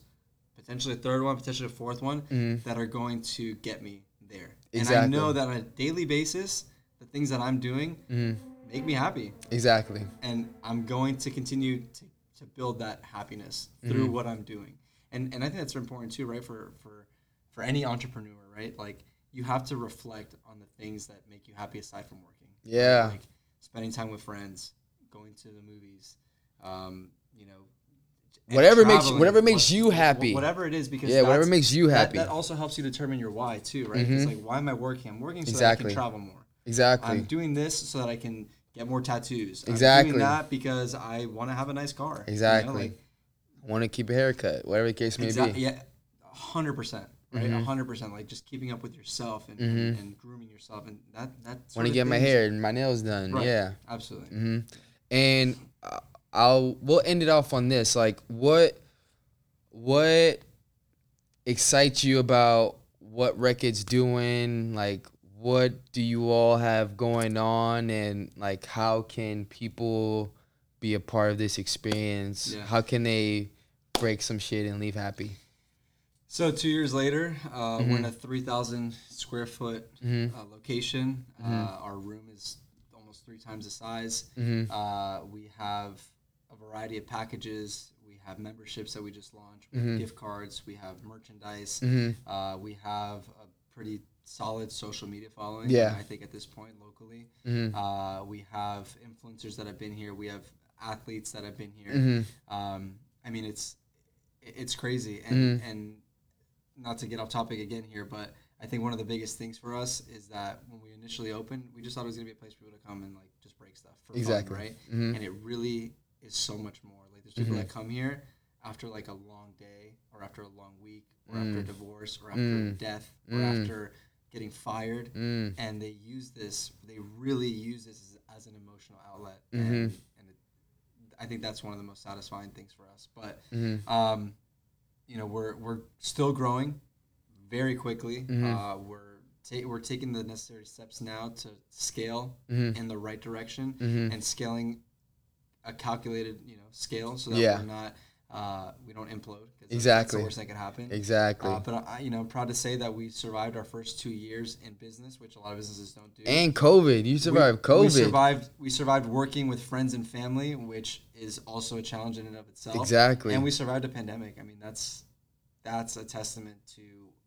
Speaker 4: potentially a third one, potentially a fourth one, that are going to get me there. And I
Speaker 3: Mm-hmm.
Speaker 4: Know that on a daily basis, the things that I'm doing
Speaker 3: Mm-hmm.
Speaker 4: make me happy,
Speaker 3: Exactly.
Speaker 4: and I'm going to continue to, to build that happiness through what I'm doing. And and I think that's important too, right? For for for any entrepreneur, right? Like you have to reflect on the things that make you happy aside from working.
Speaker 3: Yeah.
Speaker 4: Like spending time with friends, going to the movies, um, you know,
Speaker 3: Whatever makes- whatever makes you happy.
Speaker 4: Whatever it is, because
Speaker 3: Yeah, whatever makes you happy.
Speaker 4: That, also helps you determine your why too, right? It's like why am I working? I'm working so that I can travel more.
Speaker 3: Exactly.
Speaker 4: I'm doing this so that I can get more tattoos. I'm
Speaker 3: Exactly.
Speaker 4: doing that because I want to have a nice car. you know,
Speaker 3: Exactly.
Speaker 4: like,
Speaker 3: Want to keep a haircut, whatever the case may
Speaker 4: Exactly.
Speaker 3: be.
Speaker 4: Yeah, hundred percent. Right,
Speaker 3: Mm-hmm.
Speaker 4: hundred percent. Like just keeping up with yourself and, and, and grooming yourself, and that that.
Speaker 3: Want to get my hair and my nails done.
Speaker 4: Right.
Speaker 3: Yeah.
Speaker 4: Absolutely.
Speaker 3: hmm And uh, I'll we'll end it off on this. Like, what what excites you about what Wreck It's doing? Like, what do you all have going on, and like, how can people be a part of this experience?
Speaker 4: Yeah.
Speaker 3: How can they break some shit and leave happy?
Speaker 4: So two years later, uh,
Speaker 3: Mm-hmm.
Speaker 4: we're in a three thousand square foot uh, location.
Speaker 3: Mm-hmm.
Speaker 4: Uh, our room is almost three times the size.
Speaker 3: Mm-hmm.
Speaker 4: Uh, we have variety of packages. We have memberships that we just launched. We
Speaker 3: Mm-hmm.
Speaker 4: have gift cards. We have merchandise. Uh, we have a pretty solid social media following.
Speaker 3: Yeah.
Speaker 4: I think at this point locally,
Speaker 3: Mm-hmm.
Speaker 4: uh, we have influencers that have been here. We have athletes that have been here.
Speaker 3: Mm-hmm.
Speaker 4: Um, I mean, it's it's crazy and
Speaker 3: Mm-hmm.
Speaker 4: and not to get off topic again here, but I think one of the biggest things for us is that when we initially opened, we just thought it was gonna be a place for people to come and like just break stuff for
Speaker 3: Exactly.
Speaker 4: fun, right?
Speaker 3: Mhm.
Speaker 4: And it really is so much more. Like there's people
Speaker 3: Mm-hmm.
Speaker 4: that come here after like a long day, or after a long week, or
Speaker 3: Mm.
Speaker 4: after a divorce, or after death, or after getting fired,
Speaker 3: Mm.
Speaker 4: and they use this. They really use this as, as an emotional outlet,
Speaker 3: Mm-hmm.
Speaker 4: and, and it, I think that's one of the most satisfying things for us. But
Speaker 3: Mm-hmm.
Speaker 4: um, you know, we're we're still growing very quickly.
Speaker 3: Mm-hmm.
Speaker 4: Uh, we're ta- we're taking the necessary steps now to scale
Speaker 3: Mm-hmm.
Speaker 4: in the right direction and scaling a calculated you know scale so that
Speaker 3: Yeah.
Speaker 4: we're not uh, we don't implode
Speaker 3: Exactly.
Speaker 4: the worst that could happen.
Speaker 3: Exactly.
Speaker 4: Uh, but I, you know, I'm proud to say that we survived our first two years in business, which a lot of businesses don't do.
Speaker 3: and COVID, you survived
Speaker 4: we,
Speaker 3: COVID.
Speaker 4: We survived. We survived working with friends and family, which is also a challenge in and of itself.
Speaker 3: Exactly.
Speaker 4: And we survived a pandemic. I mean, that's that's a testament to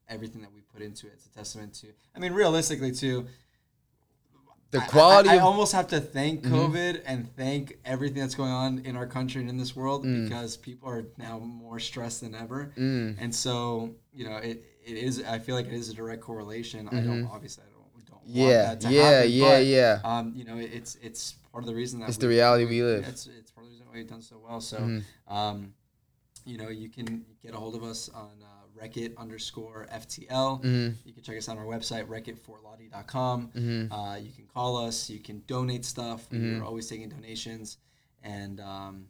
Speaker 4: everything that we put into it. It's a testament to. I mean, realistically, too.
Speaker 3: The
Speaker 4: I-
Speaker 3: quality
Speaker 4: I, I
Speaker 3: Mm-hmm.
Speaker 4: almost have to thank COVID and thank everything that's going on in our country and in this world
Speaker 3: Mm.
Speaker 4: because people are now more stressed than ever.
Speaker 3: Mm.
Speaker 4: And so, you know, it, it is. I feel like it is a direct correlation. I don't obviously I don't don't
Speaker 3: Mm-hmm. Yeah,
Speaker 4: want that to
Speaker 3: yeah,
Speaker 4: happen,
Speaker 3: yeah,
Speaker 4: but,
Speaker 3: yeah.
Speaker 4: Um, you know, it, it's it's part of the reason that
Speaker 3: It's the
Speaker 4: we-
Speaker 3: reality we live.
Speaker 4: It's it's part of the reason why we've done so well. So,
Speaker 3: Mm-hmm.
Speaker 4: um, you know, you can get a hold of us on uh, Wreck It underscore FTL.
Speaker 3: Mm-hmm.
Speaker 4: You can check us out on our website, wreckitfortlaudy.com.
Speaker 3: Mm-hmm.
Speaker 4: Uh, you can call us. You can donate stuff. We're always taking donations. And um,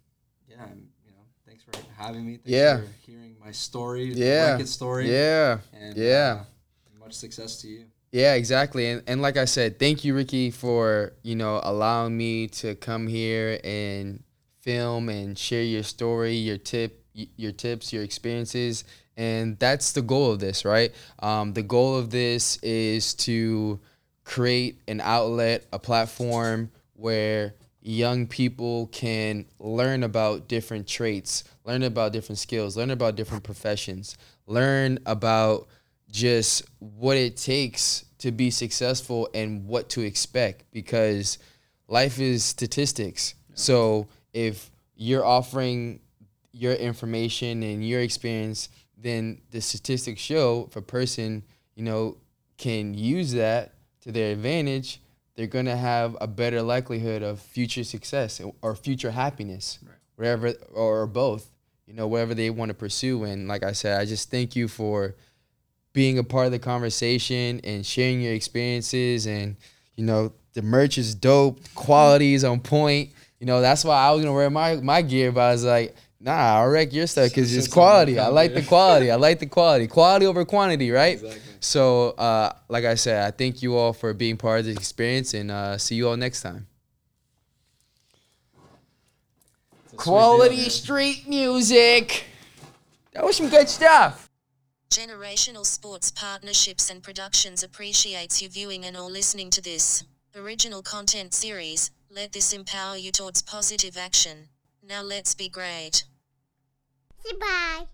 Speaker 4: yeah, I'm- you know, thanks for having me. Thanks
Speaker 3: Yeah.
Speaker 4: for hearing my story,
Speaker 3: yeah,
Speaker 4: the Wreck It story.
Speaker 3: yeah,
Speaker 4: And,
Speaker 3: yeah.
Speaker 4: uh, much success to you.
Speaker 3: Yeah, exactly. And and like I said, thank you, Ricky, for you know allowing me to come here and film and share your story, your tip, your tips, your experiences, and that's the goal of this, right? Um, the goal of this is to create an outlet, a platform where young people can learn about different traits, learn about different skills, learn about different professions, learn about just what it takes to be successful and what to expect because life is statistics. So if you're offering your information and your experience, then the statistics show if a person, you know, can use that to their advantage, they're going to have a better likelihood of future success or future happiness, wherever or both, you know, whatever they want to pursue. And like I said, I just thank you for being a part of the conversation and sharing your experiences. And you know the merch is dope quality is on point. You know that's why i was gonna wear my my gear but i was like nah i'll wreck your stuff because it's
Speaker 4: Since
Speaker 3: quality. I like the quality. I like the quality. Quality over quantity right?
Speaker 4: Exactly.
Speaker 3: so uh like i said i thank you all for being part of this experience and uh see you all next time.
Speaker 4: It's a sweet
Speaker 3: quality
Speaker 4: deal,
Speaker 3: street music. That was some good stuff.
Speaker 5: Generational Sports Partnerships and Productions appreciates you viewing and or listening to this original content series. Let this empower you towards positive action. Now let's be great.
Speaker 6: Goodbye.